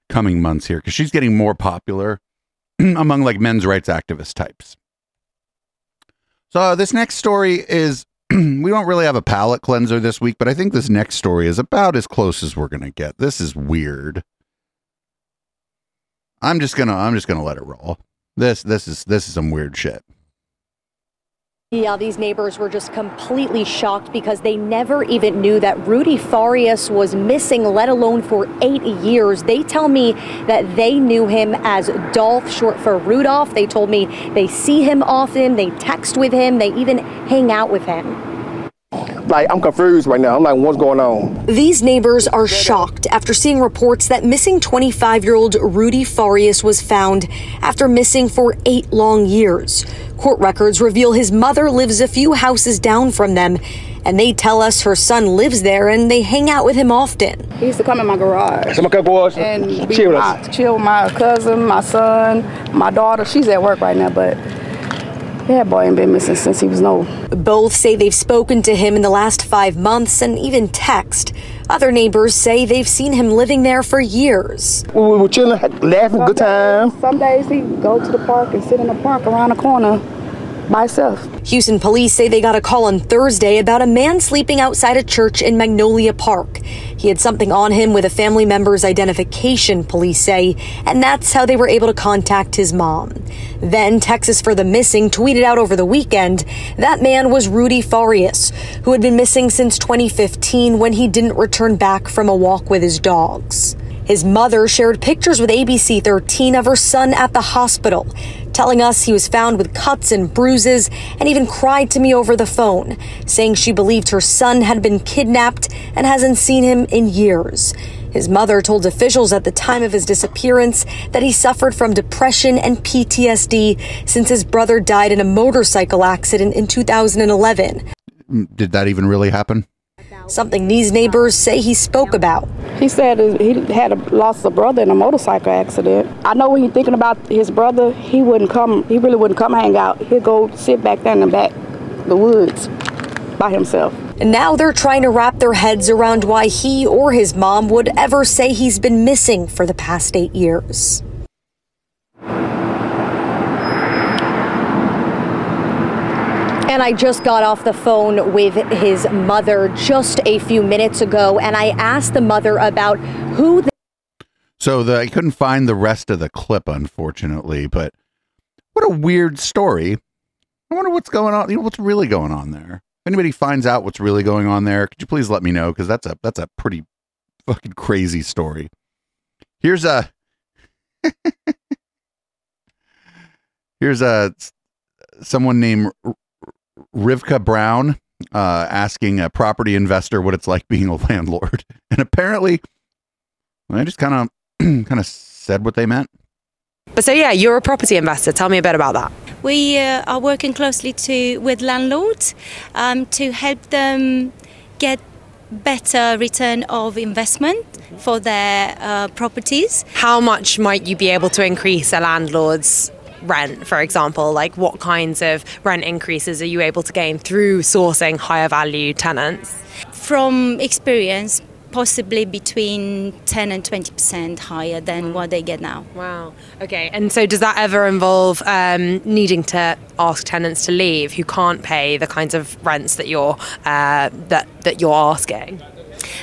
coming months here because she's getting more popular among like men's rights activist types. So uh, this next story is we don't really have a palate cleanser this week, but I think this next story is about as close as we're gonna get. This is weird. I'm just gonna I'm just gonna let it roll. This this is this is some weird shit. Yeah, these neighbors were just completely shocked because they never even knew that Rudy Farias was missing, let alone for eight years. They tell me that they knew him as Dolph, short for Rudolph. They told me they see him often, they text with him, they even hang out with him. Like, I'm confused right now. I'm like, what's going on? These neighbors are shocked after seeing reports that missing 25 year old Rudy Farias was found after missing for eight long years. Court records reveal his mother lives a few houses down from them, and they tell us her son lives there and they hang out with him often. He used to come in my garage. Come on, come on, And be chill with my, us. chill with my cousin, my son, my daughter. She's at work right now, but that boy ain't been missing since he was no. Both say they've spoken to him in the last five months and even text. Other neighbors say they've seen him living there for years. We we were chilling, laughing, good time. Some days he go to the park and sit in the park around the corner by himself. Houston police say they got a call on Thursday about a man sleeping outside a church in Magnolia Park. He had something on him with a family member's identification, police say, and that's how they were able to contact his mom. Then Texas for the Missing tweeted out over the weekend that man was Rudy Farias, who had been missing since 2015 when he didn't return back from a walk with his dogs. His mother shared pictures with ABC 13 of her son at the hospital, telling us he was found with cuts and bruises and even cried to me over the phone, saying she believed her son had been kidnapped and hasn't seen him in years. His mother told officials at the time of his disappearance that he suffered from depression and PTSD since his brother died in a motorcycle accident in 2011, Mm, Did that even really happen? Something these neighbors say he spoke about. He said he had a, lost a brother in a motorcycle accident. I know when he's thinking about his brother, he wouldn't come. He really wouldn't come hang out. He'd go sit back there in the back, the woods, by himself. And now they're trying to wrap their heads around why he or his mom would ever say he's been missing for the past eight years. And I just got off the phone with his mother just a few minutes ago, and I asked the mother about who. The- So the, I couldn't find the rest of the clip, unfortunately. But what a weird story. I wonder what's going on. You know what's really going on there. If anybody finds out what's really going on there, could you please let me know? Because that's a that's a pretty fucking crazy story. Here's a here's a someone named Rivkah Brown uh, asking a property investor what it's like being a landlord, and apparently, I just kind of kind of said what they meant. But so yeah, you're a property investor. Tell me a bit about that. We uh, are working closely to with landlords um, to help them get better return of investment for their uh, properties. How much might you be able to increase a landlord's rent, for example? Like what kinds of rent increases are you able to gain through sourcing higher value tenants? From experience, possibly between 10 and 20 percent higher than what they get now. Wow. Okay. And so, does that ever involve um, needing to ask tenants to leave who can't pay the kinds of rents that you're uh, that that you're asking?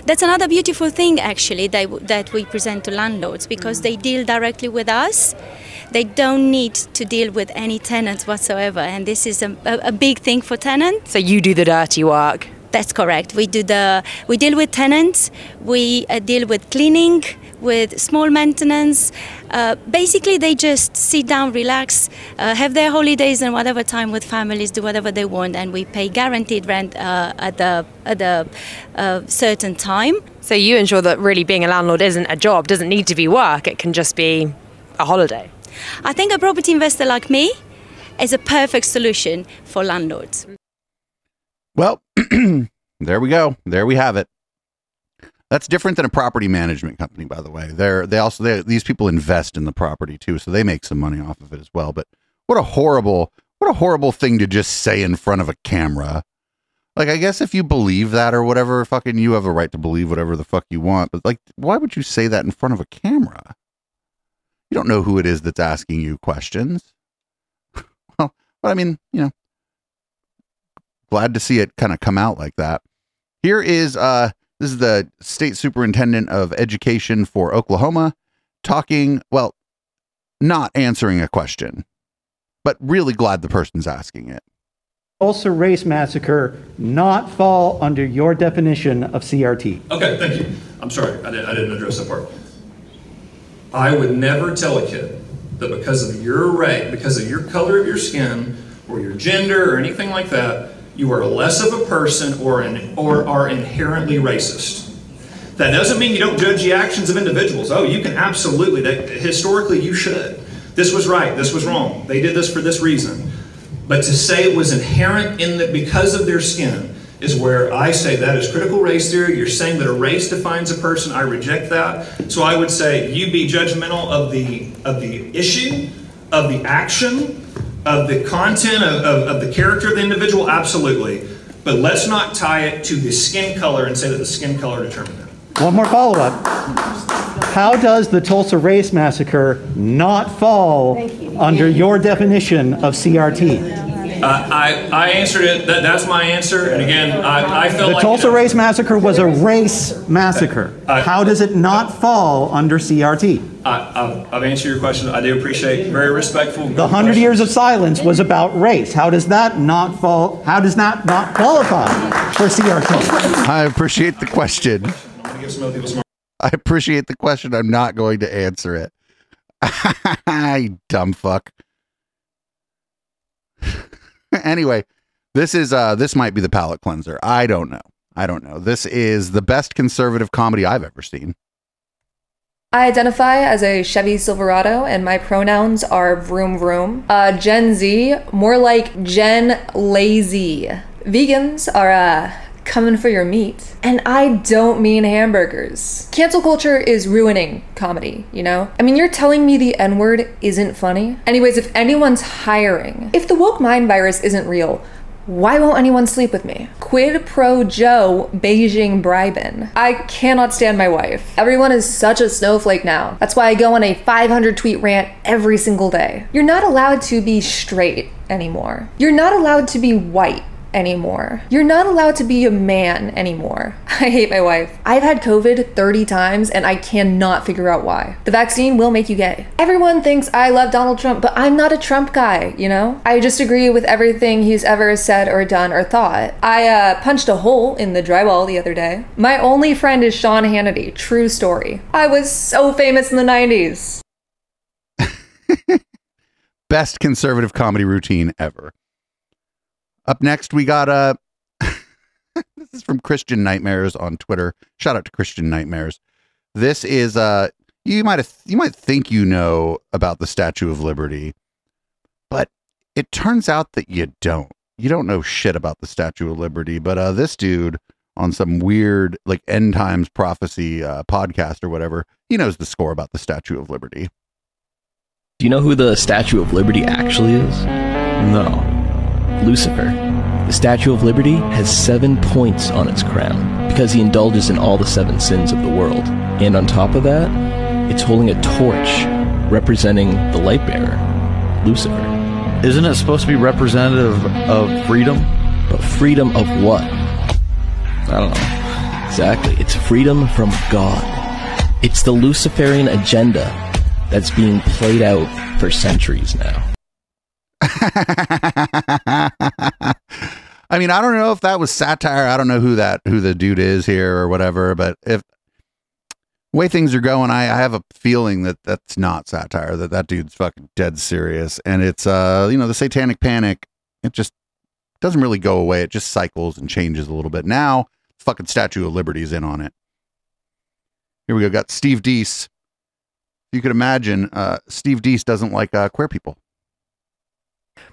That's another beautiful thing, actually, that, that we present to landlords because Mm. they deal directly with us. They don't need to deal with any tenants whatsoever, and this is a, a, big thing for tenants. So you do the dirty work. That's correct. We do the we deal with tenants. We uh, deal with cleaning, with small maintenance. Uh, basically, they just sit down, relax, uh, have their holidays and whatever time with families, do whatever they want, and we pay guaranteed rent uh, at the at the uh, certain time. So you ensure that really being a landlord isn't a job, doesn't need to be work. It can just be a holiday. I think a property investor like me is a perfect solution for landlords. Well, there we go. There we have it. That's different than a property management company, by the way. They're they also they, these people invest in the property too, so they make some money off of it as well. But what a horrible what a horrible thing to just say in front of a camera. Like I guess if you believe that or whatever, fucking you have a right to believe whatever the fuck you want. But like, why would you say that in front of a camera? You don't know who it is that's asking you questions. well, but I mean, you know, glad to see it kind of come out like that. Here is uh this is the state superintendent of education for Oklahoma talking, well, not answering a question, but really glad the person's asking it. Tulsa race massacre not fall under your definition of CRT? Okay, thank you. I'm sorry, I didn't, I didn't address that part. I would never tell a kid that because of your race, because of your color of your skin, or your gender, or anything like that, you are less of a person or, an, or are inherently racist. That doesn't mean you don't judge the actions of individuals. Oh, you can absolutely, that, historically, you should. This was right, this was wrong. They did this for this reason. But to say it was inherent in that because of their skin is where I say that is critical race theory. You're saying that a race defines a person. I reject that. So I would say you be judgmental of the of the issue, of the action, of the content, of, of, of the character of the individual, absolutely. But let's not tie it to the skin color and say that the skin color determined it. One more follow up. How does the Tulsa race massacre not fall under your definition of CRT? Uh, I, I answered it. That, that's my answer. And again, I, I felt The like Tulsa race massacre was a race massacre. How does it not fall under CRT? I, I've, I've answered your question. I do appreciate very respectful. The hundred years of silence was about race. How does that not fall? How does that not qualify for CRT? I appreciate the question. Give some other people some I appreciate the question. I'm not going to answer it. you dumb fuck. anyway, this is uh this might be the palate cleanser. I don't know. I don't know. This is the best conservative comedy I've ever seen. I identify as a Chevy Silverado, and my pronouns are vroom vroom. Uh, Gen Z, more like Gen Lazy. Vegans are uh, coming for your meat. And I don't mean hamburgers. Cancel culture is ruining comedy, you know? I mean, you're telling me the N word isn't funny? Anyways, if anyone's hiring, if the woke mind virus isn't real, why won't anyone sleep with me? Quid pro Joe Beijing bribing. I cannot stand my wife. Everyone is such a snowflake now. That's why I go on a 500 tweet rant every single day. You're not allowed to be straight anymore. You're not allowed to be white anymore. You're not allowed to be a man anymore. I hate my wife. I've had COVID 30 times and I cannot figure out why. The vaccine will make you gay. Everyone thinks I love Donald Trump, but I'm not a Trump guy, you know? I just agree with everything he's ever said or done or thought. I uh, punched a hole in the drywall the other day. My only friend is Sean Hannity. True story. I was so famous in the 90s. Best conservative comedy routine ever. Up next, we got uh, a. this is from Christian Nightmares on Twitter. Shout out to Christian Nightmares. This is uh, you might have you might think you know about the Statue of Liberty, but it turns out that you don't. You don't know shit about the Statue of Liberty. But uh, this dude on some weird like end times prophecy uh, podcast or whatever, he knows the score about the Statue of Liberty. Do you know who the Statue of Liberty actually is? No. Lucifer. The Statue of Liberty has seven points on its crown because he indulges in all the seven sins of the world. And on top of that, it's holding a torch representing the light bearer, Lucifer. Isn't it supposed to be representative of freedom? But freedom of what? I don't know. Exactly. It's freedom from God. It's the Luciferian agenda that's being played out for centuries now. I mean, I don't know if that was satire. I don't know who that who the dude is here or whatever. But if way things are going, I, I have a feeling that that's not satire. That that dude's fucking dead serious, and it's uh you know the satanic panic. It just doesn't really go away. It just cycles and changes a little bit. Now, fucking Statue of Liberty's in on it. Here we go. Got Steve Deace. You could imagine, uh, Steve Deace doesn't like uh, queer people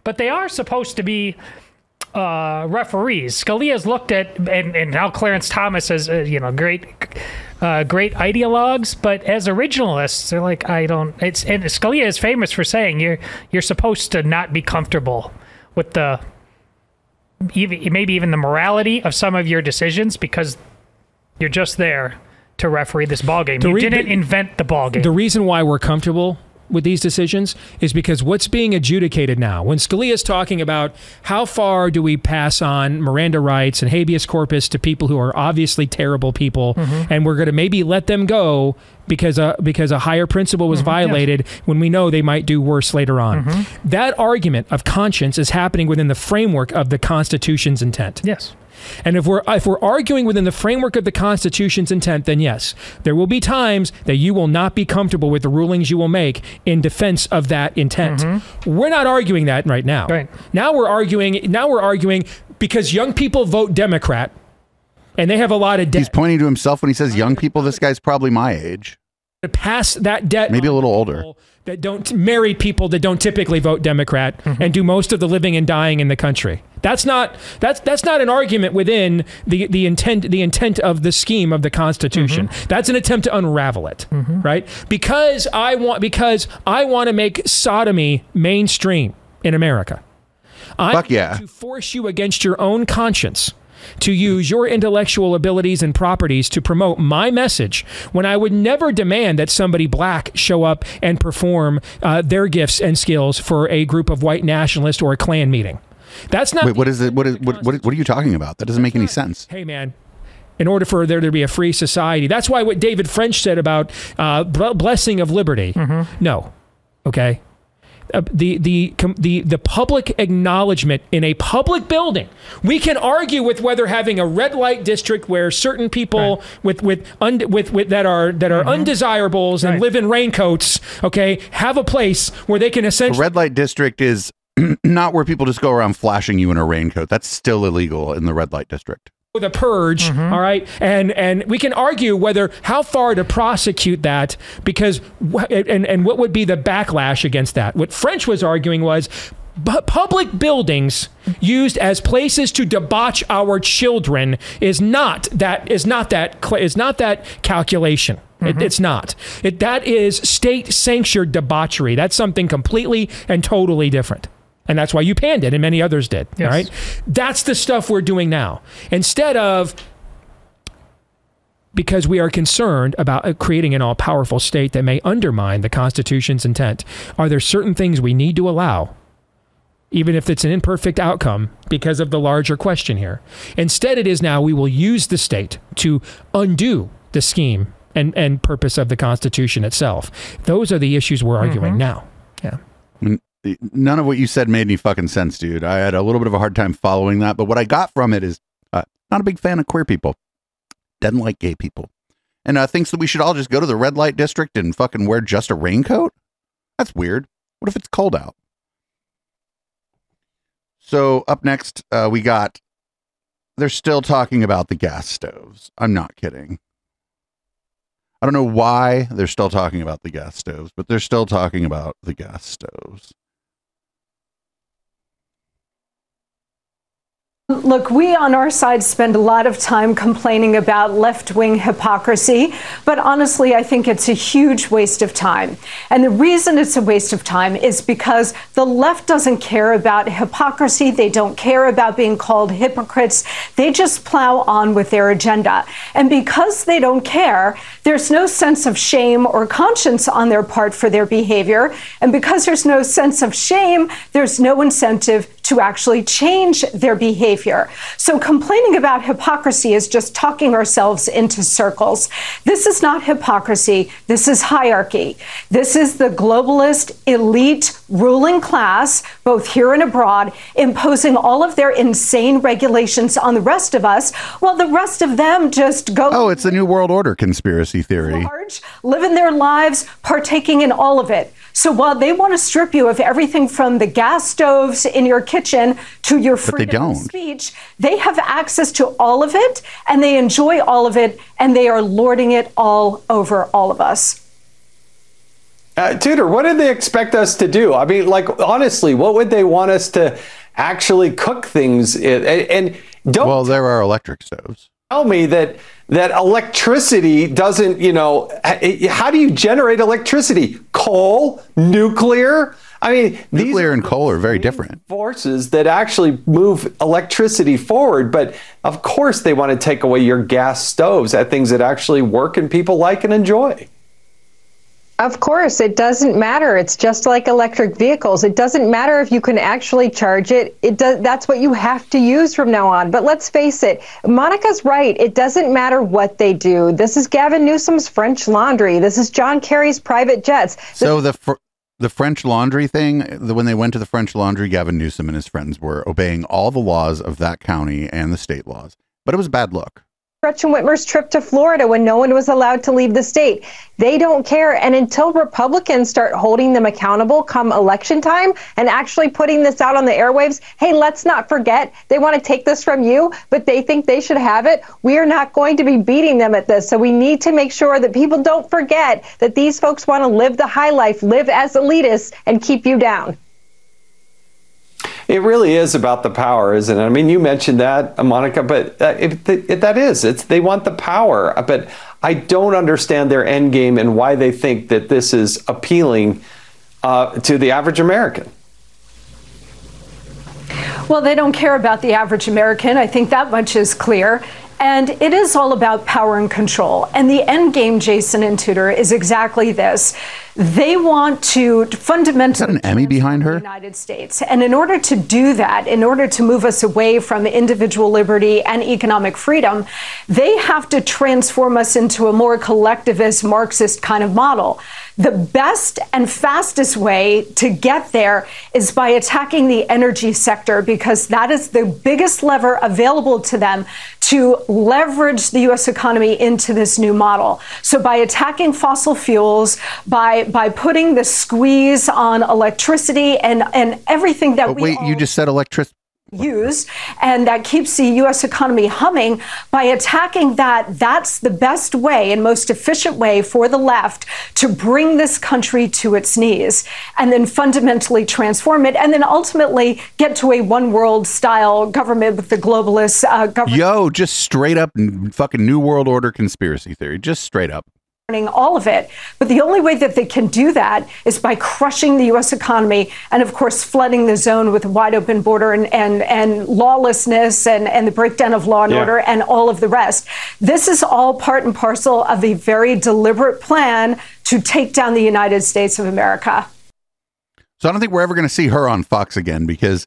but they are supposed to be uh, referees. Scalia's looked at, and, and now Clarence Thomas is, uh, you know, great, uh, great ideologues, but as originalists, they're like, I don't. It's and Scalia is famous for saying you're you're supposed to not be comfortable with the, even, maybe even the morality of some of your decisions because you're just there to referee this ball game. you re- didn't the- invent the ball game. The reason why we're comfortable with these decisions is because what's being adjudicated now, when Scalia is talking about how far do we pass on Miranda rights and habeas corpus to people who are obviously terrible people, Mhm. and we're going to maybe let them go because a, because a higher principle was Mhm, yes. violated when we know they might do worse later on. Mhm. That argument of conscience is happening within the framework of the Constitution's intent. Yes. And if we're if we're arguing within the framework of the Constitution's intent, then yes, there will be times that you will not be comfortable with the rulings you will make in defense of that intent. Mm-hmm. We're not arguing that right now. Right. Now we're arguing now we're arguing because young people vote Democrat and they have a lot of debt. He's pointing to himself when he says young people. This guy's probably my age. To pass that debt Maybe a little older. that don't married people that don't typically vote Democrat mm-hmm. and do most of the living and dying in the country. That's not that's that's not an argument within the the intent the intent of the scheme of the Constitution. Mm-hmm. That's an attempt to unravel it, mm-hmm. right? Because I want because I want to make sodomy mainstream in America. I'm Fuck yeah. to force you against your own conscience to use your intellectual abilities and properties to promote my message when I would never demand that somebody black show up and perform uh, their gifts and skills for a group of white nationalists or a Klan meeting. That's not. Wait, what is it? What is what, what? What are you talking about? That doesn't make any sense. Hey, man. In order for there to be a free society, that's why what David French said about uh, blessing of liberty. No, okay. Uh, the the the the public acknowledgement in a public building. We can argue with whether having a red light district where certain people with with, und- with with that are that are undesirables and live in raincoats, okay, have a place where they can The essentially red light district is not where people just go around flashing you in a raincoat. That's still illegal in the red light district. The purge mm-hmm. all right and and we can argue whether how far to prosecute that because and and what would be the backlash against that what french was arguing was bu- public buildings used as places to debauch our children is not that is not that is not that calculation. It, mm-hmm. it's not. It, that is state sanctioned debauchery. That's something completely and totally different. And that's why you panned it and many others did. All Yes. right. That's the stuff we're doing now. Instead of because we are concerned about uh, creating an all powerful state that may undermine the Constitution's intent. Are there certain things we need to allow, even if it's an imperfect outcome, because of the larger question here? Instead, it is now we will use the state to undo the scheme and, and purpose of the Constitution itself. Those are the issues we're arguing Mhm. now. Yeah. None of what you said made any fucking sense, dude. I had a little bit of a hard time following that, but what I got from it is uh, not a big fan of queer people, doesn't like gay people, and uh, thinks that we should all just go to the red light district and fucking wear just a raincoat. That's weird. What if it's cold out? So up next, uh, we got. They're still talking about the gas stoves. I'm not kidding. I don't know why they're still talking about the gas stoves, but they're still talking about the gas stoves. Look, we on our side spend a lot of time complaining about left wing hypocrisy, but honestly, I think it's a huge waste of time. And the reason it's a waste of time is because the left doesn't care about hypocrisy. They don't care about being called hypocrites. They just plow on with their agenda. And because they don't care, there's no sense of shame or conscience on their part for their behavior. And because there's no sense of shame, there's no incentive to actually change their behavior. So complaining about hypocrisy is just talking ourselves into circles. This is not hypocrisy. This is hierarchy. This is the globalist elite ruling class, both here and abroad, imposing all of their insane regulations on the rest of us, while the rest of them just go Oh, it's the New World Order conspiracy theory. large, living their lives, partaking in all of it. So while they want to strip you of everything from the gas stoves in your kitchen to your But they freedom of speech, they have access to all of it and they enjoy all of it and they are lording it all over all of us. Uh, Tudor, what did they expect us to do? I mean, like, honestly, what would they want us to actually cook things in? And, and don't Well, there are electric stoves. tell me that that electricity doesn't, you know, how do you generate electricity? Coal, nuclear? I mean, these Nuclear and coal are very different. forces that actually move electricity forward. But of course, they want to take away your gas stoves at things that actually work and people like and enjoy. Of course, it doesn't matter. It's just like electric vehicles. It doesn't matter if you can actually charge it. It does that's what you have to use from now on. But let's face it, Monica's right. It doesn't matter what they do. This is Gavin Newsom's French laundry. This is John Kerry's private jets. So the fr- the French laundry thing, the, when they went to the French laundry, Gavin Newsom and his friends were obeying all the laws of that county and the state laws. But it was bad look. Gretchen Whitmer's trip to Florida when no one was allowed to leave the state. They don't care. And until Republicans start holding them accountable come election time and actually putting this out on the airwaves, hey, let's not forget they want to take this from you, but they think they should have it. We are not going to be beating them at this. So we need to make sure that people don't forget that these folks want to live the high life, live as elitists, and keep you down. It really is about the power, isn't it? I mean, you mentioned that, Monica, but uh, it, it, that is. It's they want the power, but I don't understand their end game and why they think that this is appealing uh, to the average American. Well, they don't care about the average American. I think that much is clear. And it is all about power and control. And the end game, Jason and Tudor, is exactly this. They want to fundamentally An Emmy behind her? United States. And in order to do that, in order to move us away from individual liberty and economic freedom, they have to transform us into a more collectivist Marxist kind of model. The best and fastest way to get there is by attacking the energy sector because that is the biggest lever available to them to leverage the US economy into this new model. So by attacking fossil fuels, by by putting the squeeze on electricity and and everything that But we wait, all you just said electric used and that keeps the US economy humming by attacking that that's the best way and most efficient way for the left to bring this country to its knees and then fundamentally transform it and then ultimately get to a one world style government with the globalist uh, government Yo, just straight up fucking New World Order conspiracy theory. Just straight up. All of it. But the only way that they can do that is by crushing the U.S. economy and, of course, flooding the zone with a wide open border and, and, and lawlessness and, and the breakdown of law and Yeah. order and all of the rest. This is all part and parcel of a very deliberate plan to take down the United States of America. So I don't think we're ever going to see her on Fox again because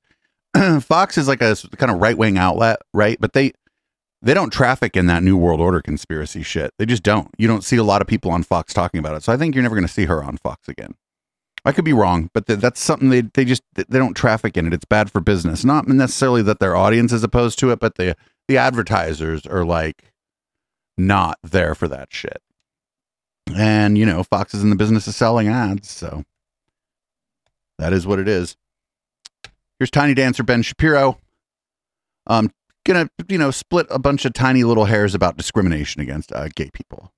Fox is like a kind of right wing outlet, right? But they they don't traffic in that New World Order conspiracy shit. They just don't. You don't see a lot of people on Fox talking about it. So I think you're never going to see her on Fox again. I could be wrong, but th- that's something they they just they don't traffic in it. It's bad for business. Not necessarily that their audience is opposed to it, but the the advertisers are like not there for that shit. And you know, Fox is in the business of selling ads, so that is what it is. Here's tiny dancer Ben Shapiro. Um, gonna you know split a bunch of tiny little hairs about discrimination against uh, gay people.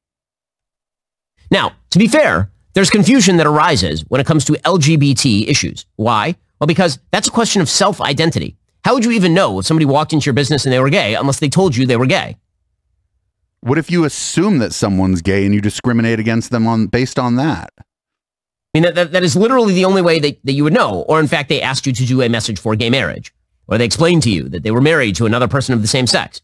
Now, to be fair, there's confusion that arises when it comes to LGBT issues. Why? Well, because that's a question of self identity. How would you even know if somebody walked into your business and they were gay unless they told you they were gay? What if you assume that someone's gay and you discriminate against them on based on that? I mean, that, that, that is literally the only way that, that you would know. Or, in fact, they asked you to do a message for gay marriage, or they explained to you that they were married to another person of the same sex.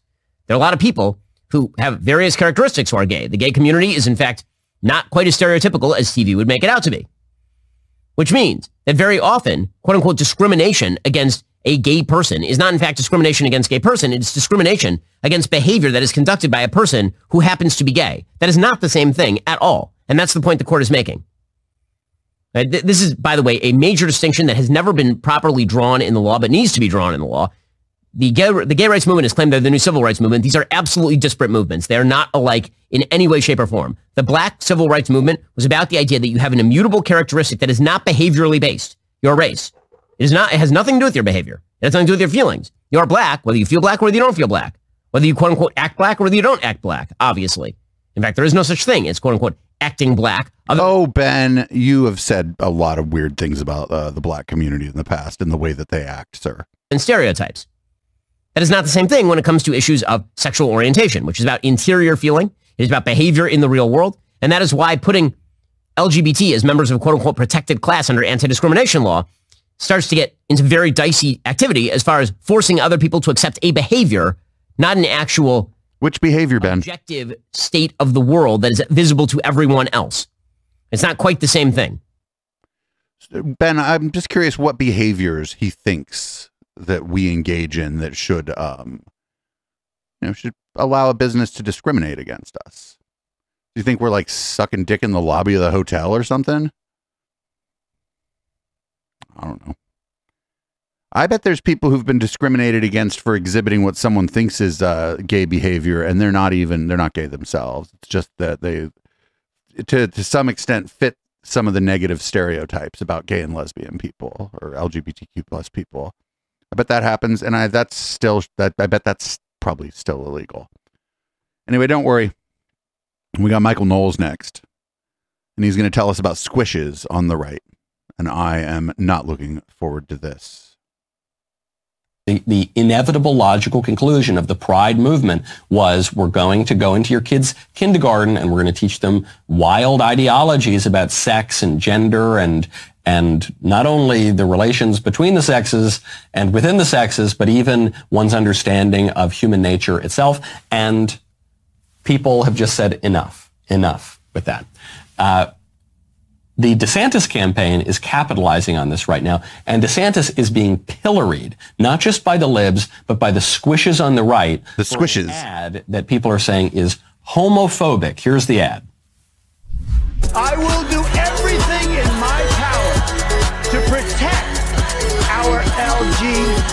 There are a lot of people who have various characteristics who are gay. The gay community is, in fact, not quite as stereotypical as TV would make it out to be. Which means that very often, quote unquote, discrimination against a gay person is not, in fact, discrimination against gay person. It's discrimination against behavior that is conducted by a person who happens to be gay. That is not the same thing at all. And that's the point the court is making. Th- This is, by the way, a major distinction that has never been properly drawn in the law, but needs to be drawn in the law. The gay, the gay rights movement has claimed they're the new civil rights movement. These are absolutely disparate movements. They are not alike in any way, shape, or form. The black civil rights movement was about the idea that you have an immutable characteristic that is not behaviorally based. Your race. It is not, it has nothing to do with your behavior. It has nothing to do with your feelings. You are black, whether you feel black or whether you don't feel black. Whether you quote unquote act black or whether you don't act black, obviously. In fact, there is no such thing as quote unquote acting black. Oh, Ben, you have said a lot of weird things about uh, the black community in the past and the way that they act, sir. and stereotypes. That is not the same thing when it comes to issues of sexual orientation, which is about interior feeling. It is about behavior in the real world. And that is why putting LGBT as members of quote unquote protected class under anti discrimination law starts to get into very dicey activity as far as forcing other people to accept a behavior, not an actual which behavior, Ben? Objective state of the world that is visible to everyone else. It's not quite the same thing. Ben, I'm just curious what behaviors he thinks that we engage in that should, um, you know, should allow a business to discriminate against us. Do you think we're like sucking dick in the lobby of the hotel or something? I don't know. I bet there's people who've been discriminated against for exhibiting what someone thinks is uh, gay behavior, and they're not even they're not gay themselves. It's just that they, to to some extent, fit some of the negative stereotypes about gay and lesbian people or LGBTQ plus people. I bet that happens, and I that's still that I bet that's probably still illegal. Anyway, don't worry. We got Michael Knowles next, and he's going to tell us about squishes on the right, and I am not looking forward to this. The, the inevitable logical conclusion of the pride movement was we're going to go into your kids' kindergarten and we're going to teach them wild ideologies about sex and gender and and not only the relations between the sexes and within the sexes, but even one's understanding of human nature itself. And people have just said enough, enough with that. Uh, the DeSantis campaign is capitalizing on this right now, and DeSantis is being pilloried, not just by the libs, but by the squishes on the right. The squishes. ad that people are saying is homophobic. Here's the ad. I will do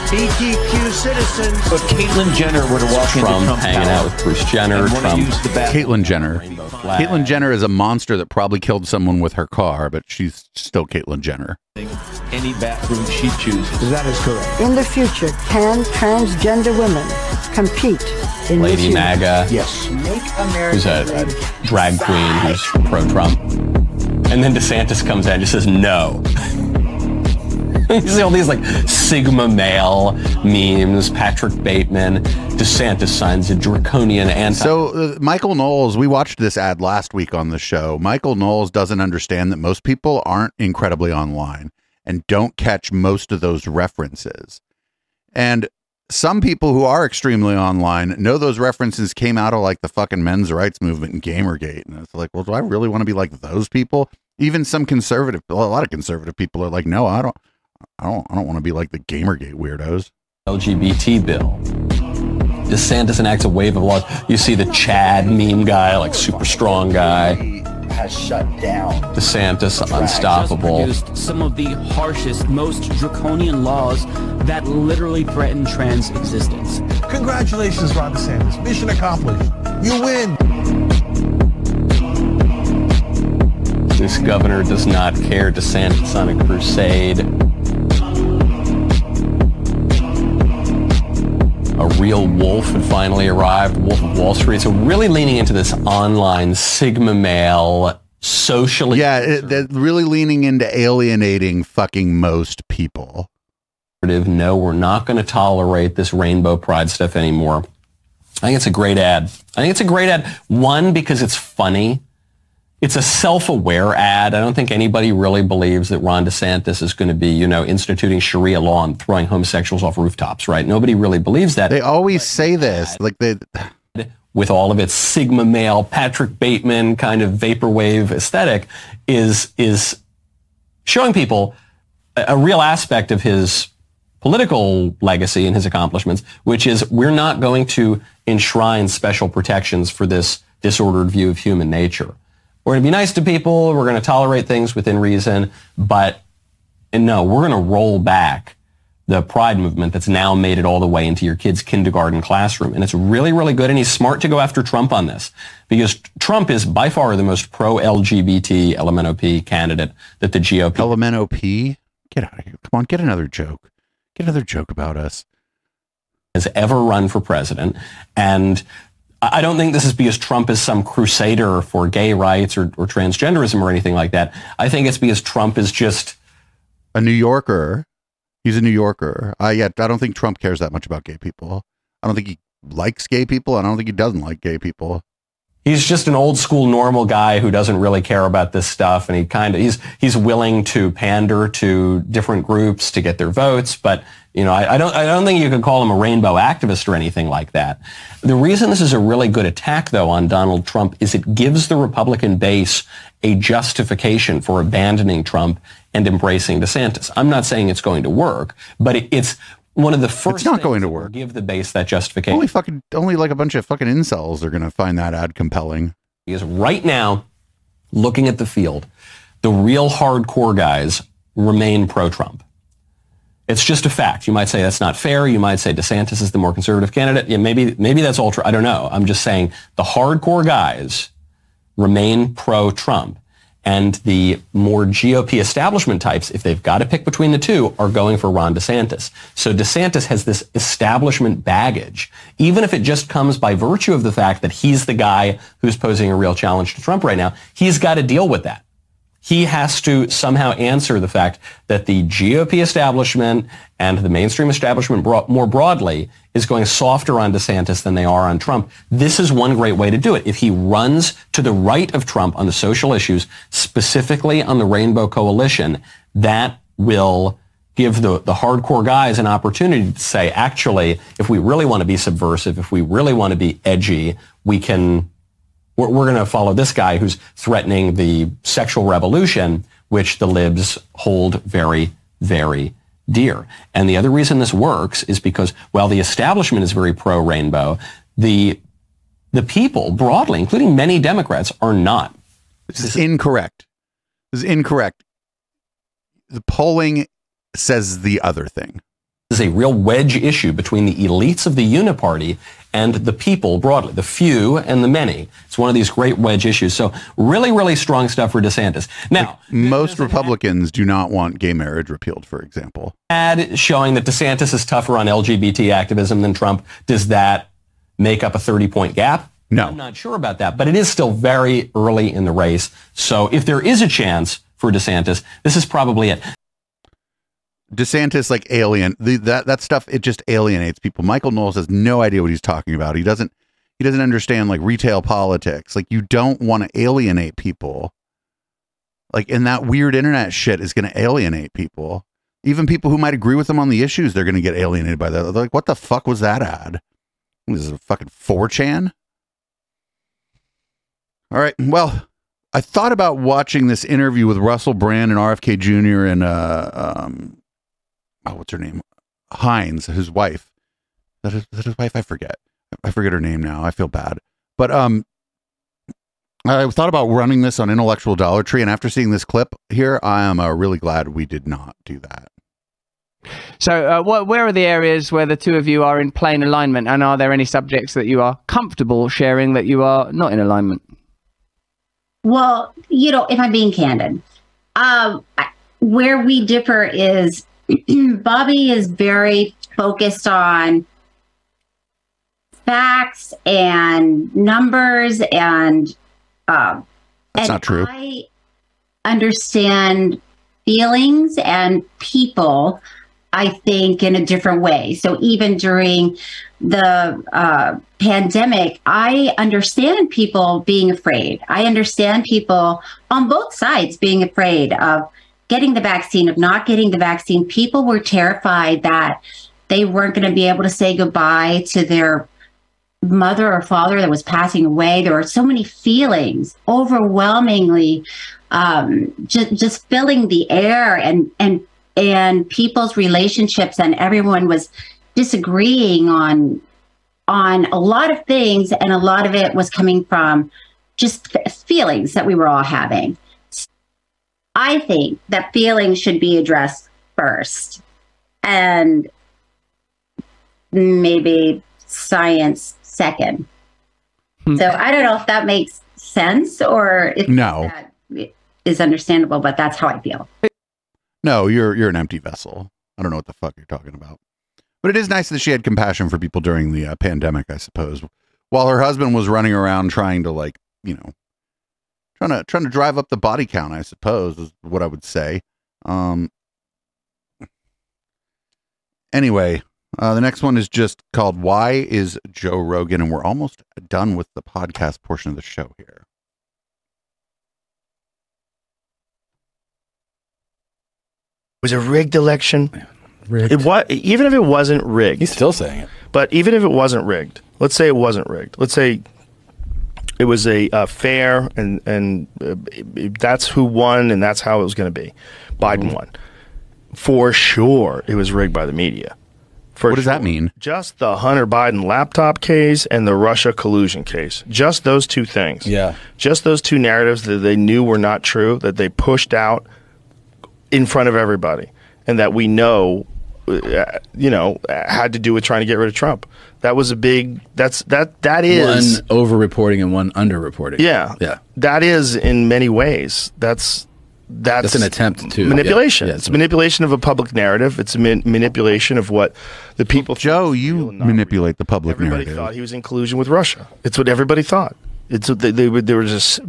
LGBTQ citizens. If Caitlyn Jenner were to walk into Trump Trump hanging Tower out with Bruce Jenner. and Trump the bathroom, Caitlyn Jenner. Caitlyn Jenner is a monster that probably killed someone with her car, but she's still Caitlyn Jenner. any bathroom she chooses. That is correct. In the future, can transgender women compete in this Lady universe? MAGA. Yes. Make America who's a, a drag queen who's pro-Trump. And then DeSantis comes out and just says no. you see all these like Sigma male memes, Patrick Bateman, DeSantis signs a draconian anti. So uh, Michael Knowles, we watched this ad last week on the show. Michael Knowles doesn't understand that most people aren't incredibly online and don't catch most of those references. And some people who are extremely online know those references came out of like the fucking men's rights movement and Gamergate. And it's like, well, do I really want to be like those people? Even some conservative, a lot of conservative people are like, no, I don't, I don't, I don't want to be like the Gamergate weirdos. LGBT bill. DeSantis enacts a wave of laws. You see the Chad meme guy, like super strong guy. Has shut down. DeSantis unstoppable. produced some of the harshest, most draconian laws that literally threaten trans existence. Congratulations, Ron DeSantis. Mission accomplished. You win. This governor does not care. DeSantis on a crusade. Real wolf had finally arrived, Wolf of Wall Street. So really leaning into this online Sigma male, socially Yeah, it, really leaning into alienating fucking most people. No, we're not going to tolerate this rainbow pride stuff anymore. I think it's a great ad. I think it's a great ad. One, because it's funny. It's a self-aware ad. I don't think anybody really believes that Ron DeSantis is going to be, you know, instituting Sharia law and throwing homosexuals off rooftops, right? Nobody really believes that. They always say this, like they with all of its Sigma male, Patrick Bateman kind of vaporwave aesthetic, is is showing people a, a real aspect of his political legacy and his accomplishments, which is we're not going to enshrine special protections for this disordered view of human nature. We're going to be nice to people. We're going to tolerate things within reason, but and no, we're going to roll back the pride movement that's now made it all the way into your kid's kindergarten classroom. And it's really, really good. And he's smart to go after Trump on this because Trump is by far the most pro-LGBT LMNOP candidate that the GOP. LMNOP? Get out of here. Come on, get another joke. Get another joke about us. Has ever run for president. And I don't think this is because Trump is some crusader for gay rights or, or transgenderism or anything like that. I think it's because Trump is just A New Yorker. He's a New Yorker. Uh, yeah, I don't think Trump cares that much about gay people. I don't think he likes gay people. I don't think he doesn't like gay people. he's just an old school normal guy who doesn't really care about this stuff and he kind of he's he's willing to pander to different groups to get their votes but you know I, I don't I don't think you could call him a rainbow activist or anything like that the reason this is a really good attack though on Donald Trump is it gives the Republican base a justification for abandoning Trump and embracing DeSantis I'm not saying it's going to work but it, it's one of the first It's not going to work. give the base that justification Only fucking, only like a bunch of fucking incels are going to find that ad compelling. Because right now, looking at the field, the real hardcore guys remain pro-Trump. It's just a fact. You might say that's not fair. You might say DeSantis is the more conservative candidate. Yeah, maybe maybe that's ultra. I don't know. I'm just saying the hardcore guys remain pro-Trump. And the more GOP establishment types, if they've got to pick between the two, are going for Ron DeSantis. So DeSantis has this establishment baggage, even if it just comes by virtue of the fact that he's the guy who's posing a real challenge to Trump right now. He's got to deal with that he has to somehow answer the fact that the GOP establishment and the mainstream establishment more broadly is going softer on DeSantis than they are on Trump. This is one great way to do it. If he runs to the right of Trump on the social issues, specifically on the Rainbow Coalition, that will give the, the hardcore guys an opportunity to say, actually, if we really want to be subversive, if we really want to be edgy, we can we're, we're going to follow this guy who's threatening the sexual revolution, which the libs hold very, very dear. And the other reason this works is because while the establishment is very pro-rainbow, the the people broadly, including many Democrats, are not. This is incorrect. This is incorrect. The polling says the other thing. This is a real wedge issue between the elites of the uniparty and the people broadly, the few and the many. It's one of these great wedge issues. So really, really strong stuff for DeSantis. Now, Most Republicans do not want gay marriage repealed, for example. ad showing that DeSantis is tougher on LGBT activism than Trump, does that make up a 30 point gap? No. I'm not sure about that, but it is still very early in the race. So if there is a chance for DeSantis, this is probably it. DeSantis like alien the, that that stuff it just alienates people. Michael Knowles has no idea what he's talking about. He doesn't he doesn't understand like retail politics. Like you don't want to alienate people. Like and that weird internet shit is going to alienate people. Even people who might agree with them on the issues, they're going to get alienated by that. They're like, what the fuck was that ad? This is a fucking 4chan? All right. Well, I thought about watching this interview with Russell Brand and RFK Jr. and uh, um, oh, what's her name? Hines, his wife. Is that his, is that his wife? I forget. I forget her name now. I feel bad. But um, I thought about running this on Intellectual Dollar Tree, and after seeing this clip here, I am uh, really glad we did not do that. So, uh, what, where are the areas where the two of you are in plain alignment, and are there any subjects that you are comfortable sharing that you are not in alignment? Well, you know, if I'm being candid, um, I- where we differ is Bobby is very focused on facts and numbers and um, That's and not true. I understand feelings and people. I think in a different way. So even during the uh, pandemic, I understand people being afraid. I understand people on both sides being afraid of getting the vaccine, of not getting the vaccine. People were terrified that they weren't going to be able to say goodbye to their mother or father that was passing away. There were so many feelings, overwhelmingly, um, just just filling the air, and and and people's relationships, and everyone was disagreeing on on a lot of things, and a lot of it was coming from just feelings that we were all having. I think that feelings should be addressed first, and maybe science second. So I don't know if that makes sense or if No. that is understandable, but that's how I feel. No, you're you're an empty vessel. I don't know what the fuck you're talking about. But it is nice that she had compassion for people during the uh, pandemic, I suppose. While her husband was running around trying to like, you know, trying to trying to drive up the body count, I suppose is what I would say. Um Anyway, uh, the next one is just called "Why is Joe Rogan?" and we're almost done with the podcast portion of the show here. was a rigged election. It was even if it wasn't rigged. He's still saying it. But even if it wasn't rigged, let's say it wasn't rigged. Let's say it was a uh, fair and and uh, that's who won and that's how it was going to be. Biden won. For sure, it was rigged by the media. For what does that mean? Just the Hunter Biden laptop case and the Russia collusion case. Just those two things. Yeah. Just those two narratives that they knew were not true, that they pushed out in front of everybody, and that we know, uh, you know, had to do with trying to get rid of Trump. That was a big. That's that. That is one over-reporting and one under-reporting. yeah. yeah. That is in many ways. That's that's That's an attempt to manipulation. yeah, yeah, it's manipulation of a public narrative. It's a man- manipulation of what the people. Joe, you manipulate the public Everybody narrative. Everybody thought he was in collusion with Russia. It's what everybody thought. It's what they, they were. There was just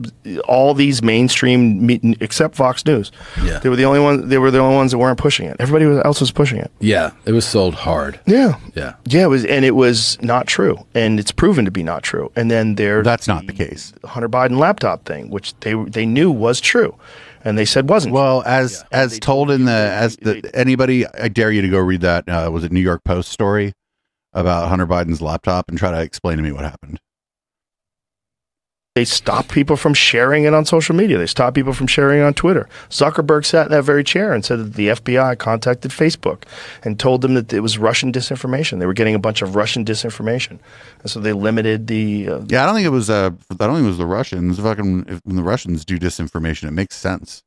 all these mainstream, me- except Fox News. Yeah. they were the only one. They were the only ones that weren't pushing it. Everybody else was pushing it. Yeah, it was sold hard. Yeah, Yeah. yeah. It was, and it was not true, and it's proven to be not true. And then there, that's not the case. Hunter Biden laptop thing, which they they knew was true, and they said wasn't. Well, as as told in the as the anybody, I dare you to go read that. Uh, was it New York Post story about Hunter Biden's laptop and try to explain to me what happened? They stopped people from sharing it on social media. They stopped people from sharing it on Twitter. Zuckerberg sat in that very chair and said that the FBI contacted Facebook and told them that it was Russian disinformation. They were getting a bunch of Russian disinformation, and so they limited the. Uh, Yeah, I don't think it was. Uh, I don't think it was the Russians. Fucking, if, when the Russians do disinformation, it makes sense.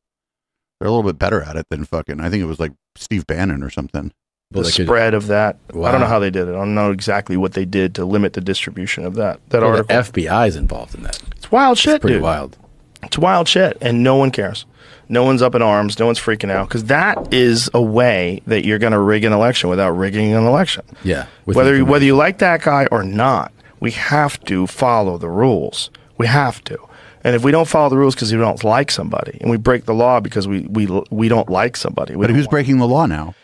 They're a little bit better at it than fucking. I think it was like Steve Bannon or something. The Well, they could- spread of that. I don't know how they did it. I don't know exactly what they did to limit the distribution of that that Well, the article. FBI is involved in that. It's wild shit, pretty dude. wild. It's wild shit, and no one cares. No one's up in arms. No one's freaking out because that is a way that you're going to rig an election without rigging an election. Yeah. Whether information. whether you like that guy or not, we have to follow the rules. We have to. And if we don't follow the rules because we don't like somebody, and we break the law because we we we don't like somebody, we But who's breaking the law now?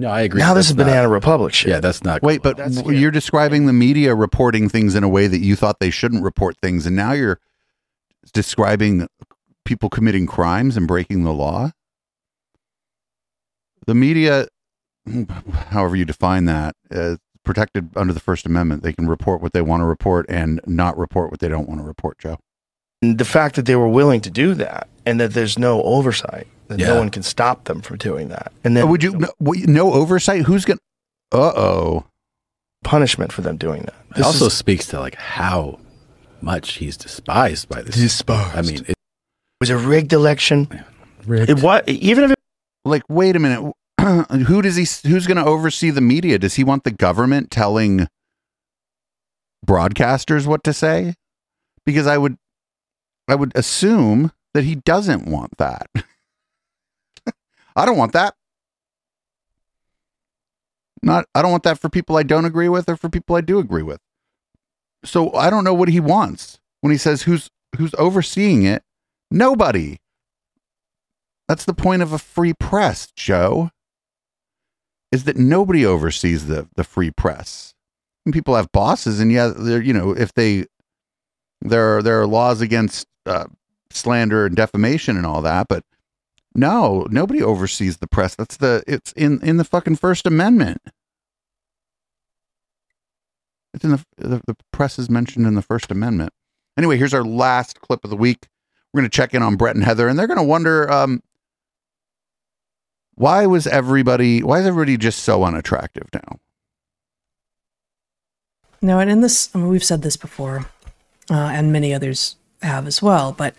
No, I agree. Now this That's is banana not- republic shit. Yeah, that's not. Wait, but w- you're describing the media reporting things in a way that you thought they shouldn't report things, and now you're describing people committing crimes and breaking the law. The media, however you define that, is protected under the First Amendment. They can report what they want to report and not report what they don't want to report. Joe. The fact that they were willing to do that, and that there's no oversight, that Yeah. no one can stop them from doing that, and then would you no, no oversight? Who's gonna? Uh oh. punishment for them doing that. It also speaks to like how much he's despised by this. Despised. I mean, it, was a rigged election. Rigged. It what? Even if it like, wait a minute. Who does he? Who's going to oversee the media? Does he want the government telling broadcasters what to say? Because I would, I would assume that he doesn't want that. I don't want that. Not. I don't want that for people I don't agree with or for people I do agree with. So I don't know what he wants when he says who's who's overseeing it. Nobody. That's the point of a free press, Joe. Is that nobody oversees the the free press. And people have bosses, and yeah, they're you know if they there are there are laws against uh, slander and defamation and all that, but no, nobody oversees the press. That's the it's in in the fucking First Amendment. It's in the the, the press is mentioned in the First Amendment. Anyway, here's our last clip of the week. We're going to check in on Brett and Heather, and they're going to wonder um, why was everybody why is everybody just so unattractive now? No, and in this, I mean, we've said this before, uh, and many others have as well, but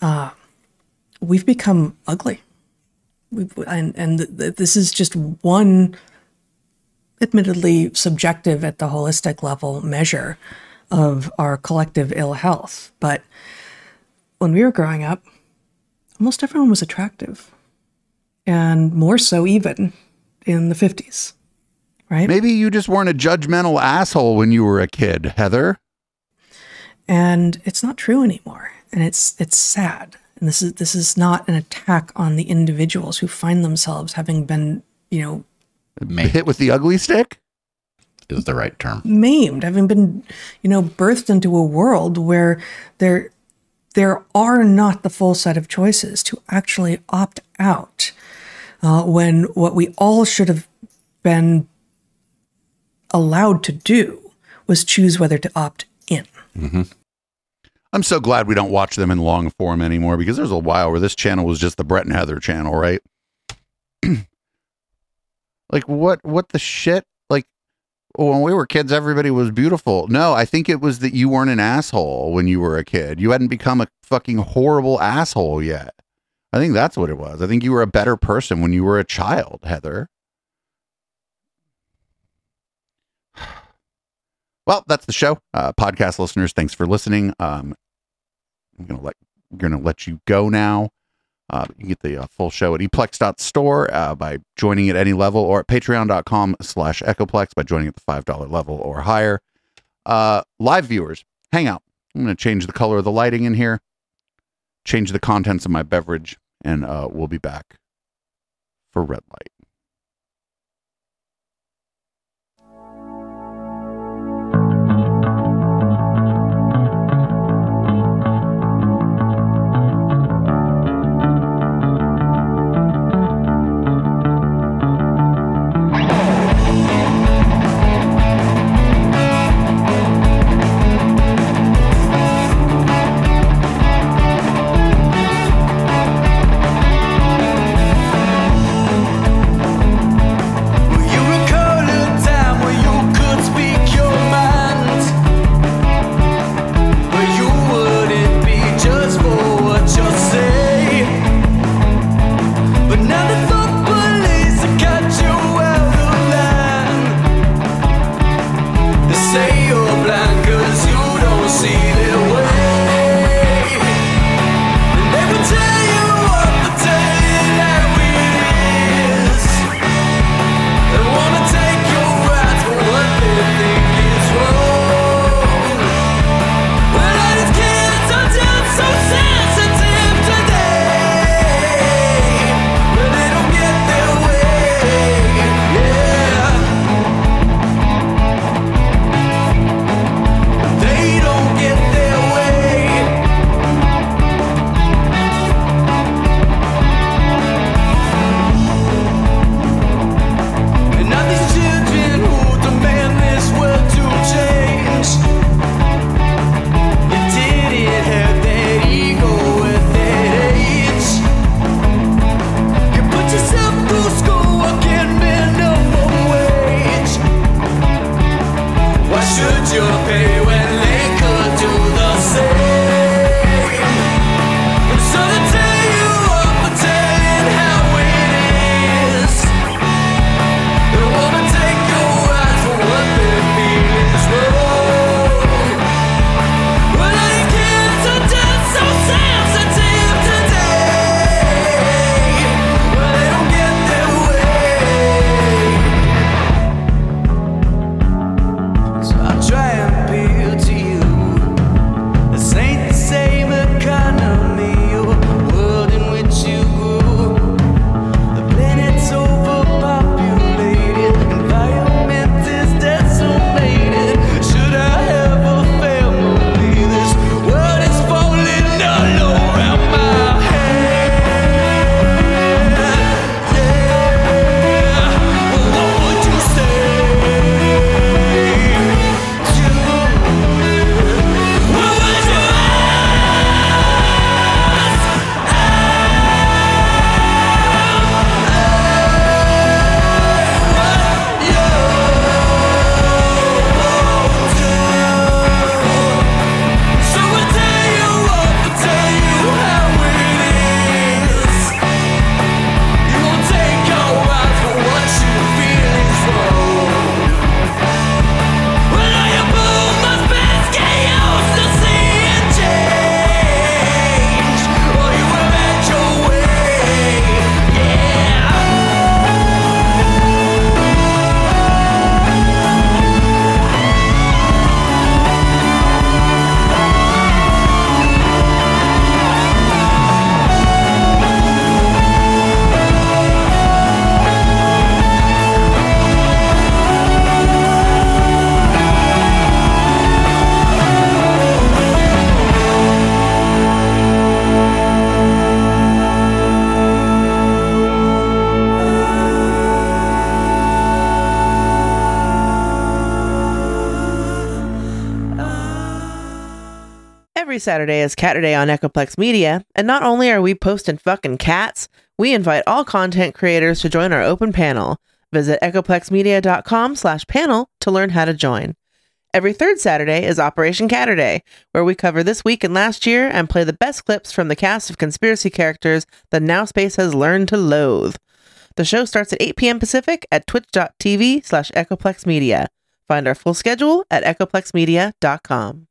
uh, we've become ugly. We've, and and th- th- this is just one, admittedly subjective at the holistic level measure of our collective ill health. But when we were growing up, almost everyone was attractive, and more so even in the 50s. Right? Maybe you just weren't a judgmental asshole when you were a kid, Heather. and it's not true anymore and it's it's sad and this is this is not an attack on the individuals who find themselves having been you know Hit with the ugly stick is the right term. maimed having been you know birthed into a world where there there are not the full set of choices to actually opt out uh, when what we all should have been allowed to do was choose whether to opt in Mm-hmm. I'm so glad we don't watch them in long form anymore because there's a while where this channel was just the Brett and Heather channel, right? like what what the shit? Like when we were kids, everybody was beautiful. No, I think it was that you weren't an asshole when you were a kid. You hadn't become a fucking horrible asshole yet. I think that's what it was. I think you were a better person when you were a child, Heather. Well, that's the show. Uh, podcast listeners, thanks for listening. Um, I'm gonna let gonna let you go now. Uh, you can get the uh, full show at eplex.store uh, by joining at any level or at patreon.com slash echoplex by joining at the $5 level or higher. Uh, live viewers, hang out. I'm going to change the color of the lighting in here, change the contents of my beverage, and uh, we'll be back for red light. Saturday is Cat Day on Echoplex Media, and not only are we posting fucking cats, we invite all content creators to join our open panel. Visit echoplexmedia.com slash panel to learn how to join. Every third Saturday is Operation Catterday, where we cover this week and last year and play the best clips from the cast of conspiracy characters that Now Space has learned to loathe. The show starts at 8 p.m. Pacific at twitch.tv slash echoplexmedia. Find our full schedule at echoplexmedia.com.